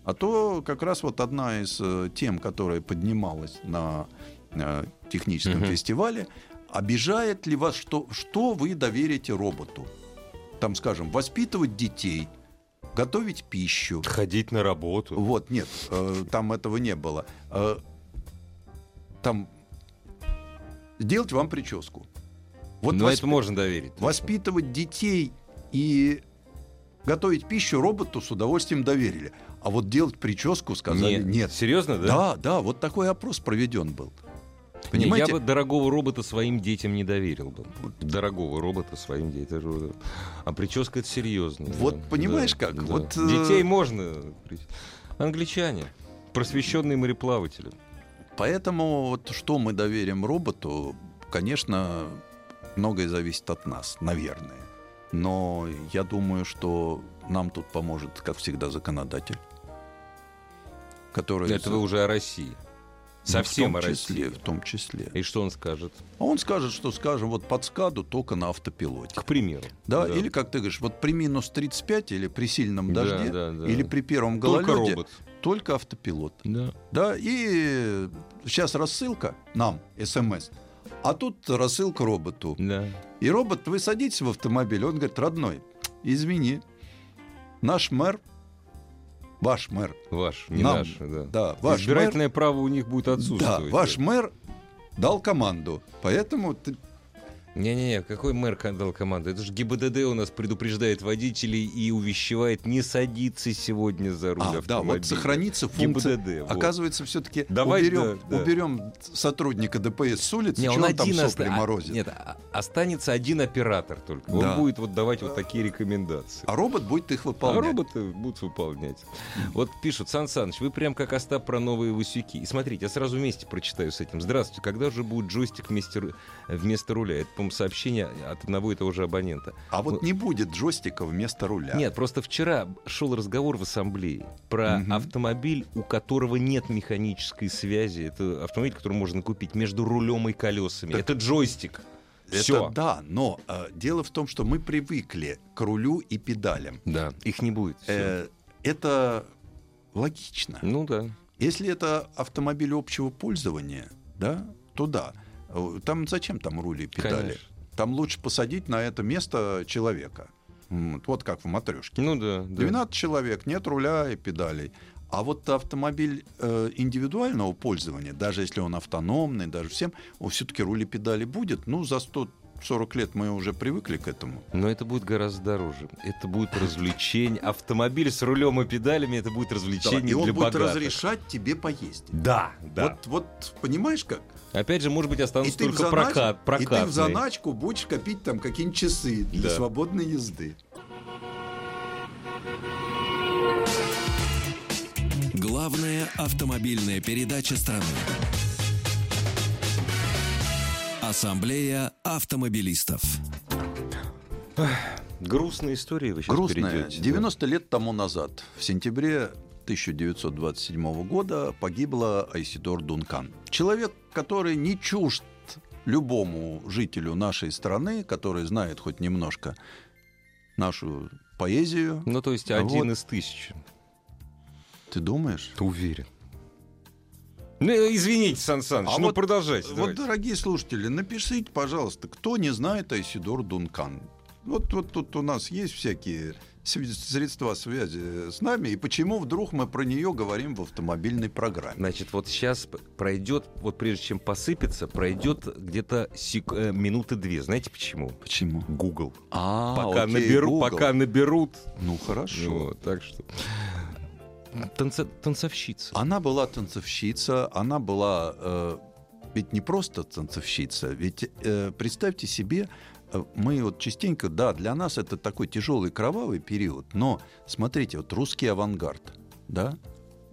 А то как раз вот одна из э, тем, которая поднималась на э, техническом Мгм. фестивале, обижает ли вас, что, что вы доверите роботу? Там, скажем, воспитывать детей, готовить пищу. Ходить на работу. Вот, нет, э, там этого не было. Э, там сделать вам прическу. Вот Но восп- это можно доверить. воспитывать детей и готовить пищу роботу с удовольствием доверили. А вот делать прическу сказали Нет. нет. Серьезно, да? Да, да, вот такой опрос проведен был. Не, Понимаете? я бы дорогого робота своим детям не доверил бы. Дорогого робота своим детям. А прическа это серьезно. Вот да, понимаешь да, как? да. Вот, э, Детей можно. Англичане. Просвещенные мореплаватели. Поэтому вот что мы доверим роботу, конечно, многое зависит от нас, наверное. Но я думаю, что нам тут поможет, как всегда, законодатель, который... Это вы уже о России. Ну, Совсем в о том числе, в том числе. И что он скажет? А он скажет, что, скажем, вот под скаду только на автопилоте. К примеру. Да, или, как ты говоришь, вот при минус 35 или при сильном Да, дожде, да, да. или при первом Только гололеде, робот. только автопилот. Да. Да, и сейчас рассылка нам, смс, а тут рассылка роботу. Да. И робот, вы садитесь в автомобиль, он говорит, родной, извини, наш мэр, ваш мэр, Ваш, не Нам, наш. Да. да, ваш мэр, Избирательное право у них будет да, отсутствовать. ваш мэр дал команду, поэтому Не-не-не, какой мэр дал команду? Это же ГИБДД у нас предупреждает водителей и увещевает не садиться сегодня за руль а, да, автомобиля. вот сохранится функция. ГИБДД. вот. Оказывается, все-таки Давай, уберем, да, да. уберем сотрудника ДПС с улицы, Не, он он, там сопли оста- а, морозит. Нет, а- останется один оператор только. Он Да. будет вот давать вот такие рекомендации. А робот будет их А выполнять. роботы будут выполнять. Вот пишут, Сан Саныч, вы прям как Остап про новые Васюки. И смотрите, я сразу вместе прочитаю с этим. Здравствуйте, когда же будет джойстик вместе, вместо руля? Это, по-моему, сообщение от одного и того же абонента. А вот Ну, не будет джойстика вместо руля. Нет, просто вчера шел разговор в ассамблее про Мгм. автомобиль, у которого нет механической связи. Это автомобиль, который можно купить между рулем и колесами. Так- Это джойстик. Это Все. да, но э, дело в том, что мы привыкли к рулю и педалям. Да, их не будет. Э, это логично. Ну да. Если это автомобиль общего пользования, да, то да. Э, Там зачем там рули и педали? Конечно. Там лучше посадить на это место человека. Вот как в матрешке. Ну да. да. 12 человек, нет руля и педалей. А вот автомобиль э, индивидуального пользования, даже если он автономный, даже всем, все-таки рули педали будет. Ну, за 140 лет мы уже привыкли к этому. Но это будет гораздо дороже. Это будет развлечение. Автомобиль с рулем и педалями это будет развлечение и он для будет богатых. разрешать тебе поездить. Да, да. Вот, вот понимаешь как? Опять же, может быть, останутся только занач- прокат, и ты в прокатные. заначку будешь копить там какие-нибудь часы для Да. свободной езды. Главная автомобильная передача страны. Ассамблея автомобилистов. Грустная история вы сейчас Грустная. перейдете. да. 90 лет тому назад, в сентябре 1927 года, погибла Айсидор Дункан. Человек, который не чужд любому жителю нашей страны, который знает хоть немножко нашу поэзию. Ну, то есть один вот- из тысячи. Ты думаешь? Ты уверен? Ну, извините, Сан Саныч, А ну вот- продолжайте. Вот, давайте. дорогие слушатели, напишите, пожалуйста, кто не знает Айсидор Дункан. Вот, вот тут у нас есть всякие средства связи с нами, и почему вдруг мы про нее говорим в автомобильной программе? Значит, вот сейчас пройдет, вот прежде чем посыпется, пройдет где-то сек- э, минуты две. Знаете почему? Почему? Google. А, пока, окей, наберу, Google. пока наберут. Ну хорошо. Вот, так что. Танца- танцовщица. Она была танцовщица, она была э, ведь не просто танцовщица, ведь э, представьте себе, э, мы вот частенько, да, для нас это такой тяжелый кровавый период, но смотрите, вот русский авангард, да,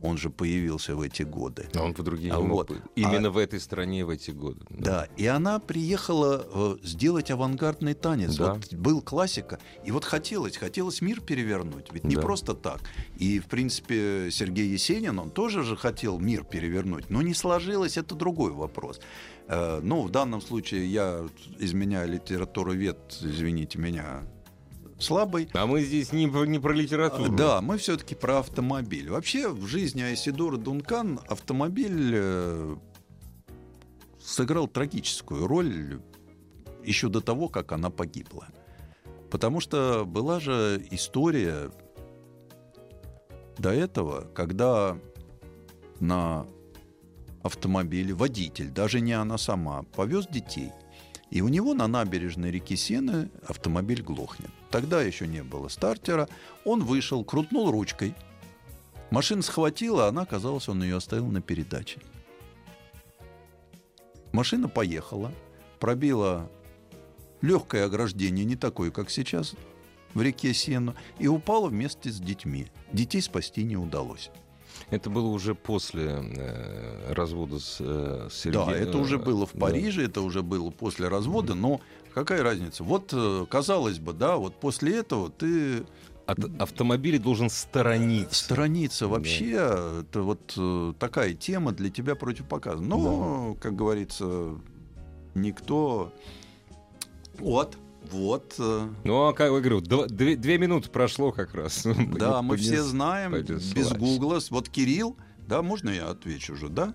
он же появился в эти годы. А он по другим А не мог вот. быть. Именно в этой стране в эти годы. Да, и она приехала э, сделать авангардный танец. Да. Вот был классика, и вот хотелось, хотелось мир перевернуть, ведь не Да. просто так. И, в принципе, Сергей Есенин, он тоже же хотел мир перевернуть, но не сложилось, это другой вопрос. Э, Ну, в данном случае я из меня литературовед, извините меня, слабый. А мы здесь не, про- не про литературу. Да, мы все-таки про автомобиль. Вообще в жизни Айсидора Дункан автомобиль э, сыграл трагическую роль еще до того, как она погибла. Потому что была же история до этого, когда на автомобиле водитель, даже не она сама, повез детей. И у него на набережной реки Сены автомобиль глохнет. Тогда еще не было стартера. Он вышел, крутнул ручкой. Машина схватила, она, оказалось, он ее оставил на передаче. Машина поехала, пробила легкое ограждение, не такое, как сейчас, в реке Сену, и упала вместе с детьми. Детей спасти не удалось. Это было уже после э, развода с, э, с Сергеем. Да, это уже было в Да. Париже, это уже было после развода, но какая разница? Вот, э, казалось бы, да, вот после этого ты От автомобиля должен сторониться. сторониться вообще, это вот э, такая тема для тебя противопоказана. Но, как говорится, никто... Вот, вот. э, Ну, а как я говорю, дв- две, две минуты прошло как раз. Да, мы все знаем, понеслась. без гугла. Вот Кирилл, да, можно я отвечу уже, да?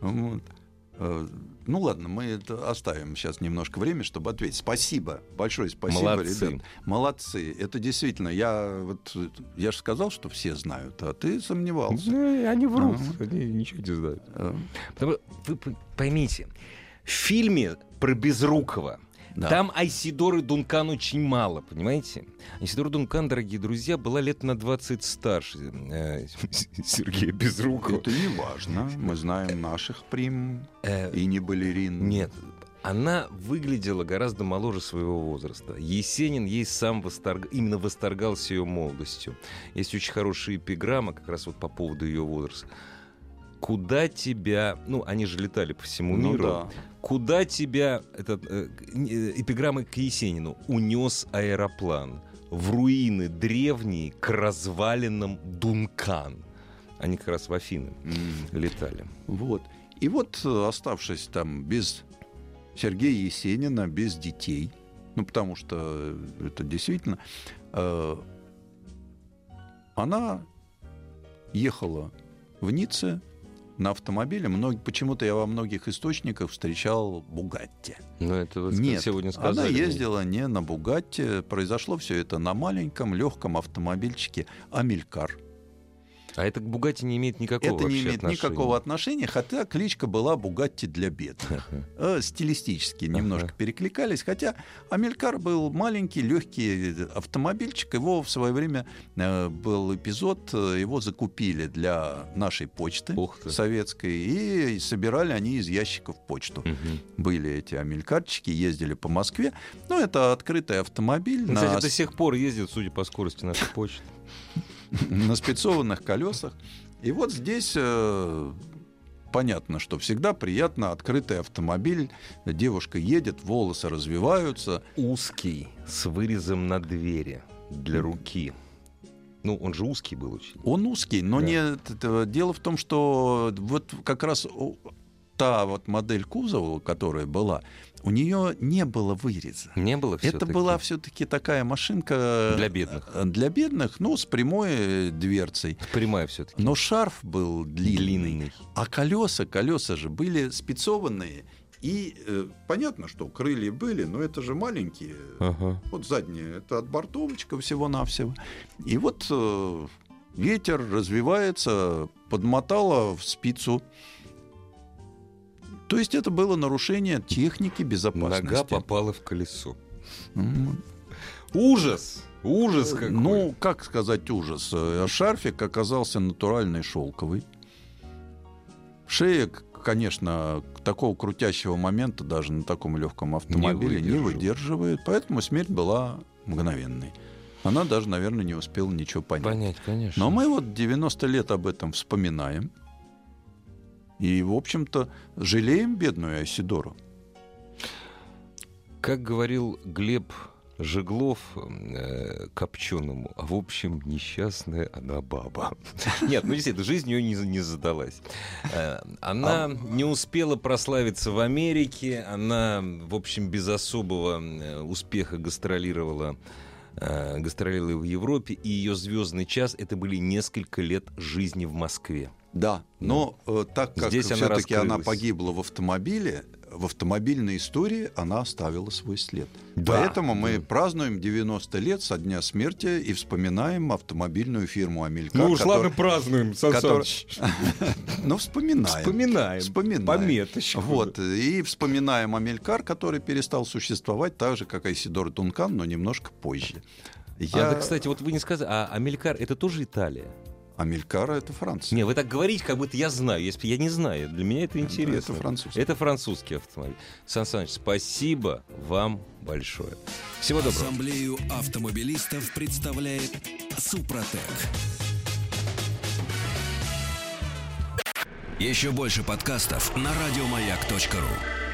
Вот. Э, Ну ладно, мы это оставим сейчас немножко время, чтобы ответить. Спасибо, большое спасибо, Молодцы. ребят. Молодцы. Это действительно, я вот я же сказал, что все знают, а ты сомневался. Ну, они врут, Ага. они ничего не знают. Э, Потому- вы поймите, в фильме про Безрукова Да. там Айсидоры Дункан очень мало, понимаете? Айсидора Дункан, дорогие друзья, была лет на 20 старше э, Сергея Безрукова. Это не важно. Мы знаем наших прим Э, и не балерин. Нет, она выглядела гораздо моложе своего возраста. Есенин ей сам восторг... именно восторгался ее молодостью. Есть очень хорошая эпиграмма как раз вот по поводу ее возраста. Куда тебя... Ну, они же летали по всему Ну миру. да. Куда тебя... Это, э, э, эпиграмма к Есенину. Унес аэроплан в руины древние к развалинам Дункан. Они как раз в Афины М. летали. Вот. И вот, э, оставшись там без Сергея Есенина, без детей, ну, потому что это действительно... э, она ехала в Ницце на автомобиле. Мног- Почему-то я во многих источниках встречал Бугатти. Но это вот Нет, сегодня сказали. она ездила не на Бугатти. Произошло все это на маленьком легком автомобильчике Амелькар. А это к Бугати не имеет никакого Это не имеет отношения. никакого отношения, хотя кличка была Бугатти для бедных. Э, Стилистически немножко перекликались, хотя Амелькар был маленький, легкий автомобильчик. Его в свое время э, был эпизод, э, его закупили для нашей почты советской, и собирали они из ящиков почту. Были эти амелькарчики, ездили по Москве. Ну, это открытый автомобиль Ну, Кстати, до сих пор ездит, судя по скорости нашей почты. На спецованных колесах. И вот здесь э, понятно, что всегда приятно открытый автомобиль. Девушка едет, волосы развиваются. Узкий, с вырезом на двери для руки. Ну, он же узкий был очень. Он узкий, но Да. не это- дело в том, что вот как раз та вот модель кузова, которая была, у нее не было выреза. Не было все Это была все-таки такая машинка Для бедных. э, Для бедных, ну, с прямой э, дверцей. Прямая все-таки. Но шарф был длинный. Длинный. А колеса, колеса же были спецованные. И э, понятно, что крылья были, но это же маленькие. Ага. Вот задние, это от бортовочка всего-навсего. И вот э, ветер развивается, подмотало в спицу. То есть это было нарушение техники безопасности. Нога попала в колесо. Ужас! Ужас какой! Ну, как сказать ужас? Э, Шарфик оказался натуральный шелковый. Шея, конечно, такого крутящего момента даже на таком легком автомобиле не, выдерживает. выдерживает, поэтому смерть была мгновенной. Она даже, наверное, не успела ничего понять. Понять, конечно. Но мы вот 90 лет об этом вспоминаем. И, в общем-то, жалеем бедную Айсидору. Как говорил Глеб Жеглов э, Копченому, а в общем, несчастная она баба. Нет, ну действительно, жизнь ее не, не задалась. Э, Она не успела прославиться в Америке, она, в общем, без особого э, успеха гастролировала э, гастролировала в Европе, и ее звездный час это были несколько лет жизни в Москве. Да, но э, так как Здесь все-таки она, погибла в автомобиле, в автомобильной истории она оставила свой след. Да. Поэтому мы празднуем 90 лет со дня смерти и вспоминаем автомобильную фирму Амелькар. Ну уж которая- ладно, празднуем, Сан который-. Ну, вспоминаем. Вспоминаем. Вспоминаем. Пометочку. Вот, и вспоминаем Амелькар, который перестал существовать так же, как Айсидор Дункан, но немножко позже. А, Я... да, кстати, вот вы не сказали, а Амелькар это тоже Италия? Амелькара — это Франция. Не, вы так говорите, как будто я знаю. Если я не знаю, для меня это интересно. Это французский. Это французский автомобиль. Сан Саныч, спасибо вам большое. Всего доброго. Ассамблею автомобилистов представляет Супротек. Еще больше подкастов на радиомаяк.ру.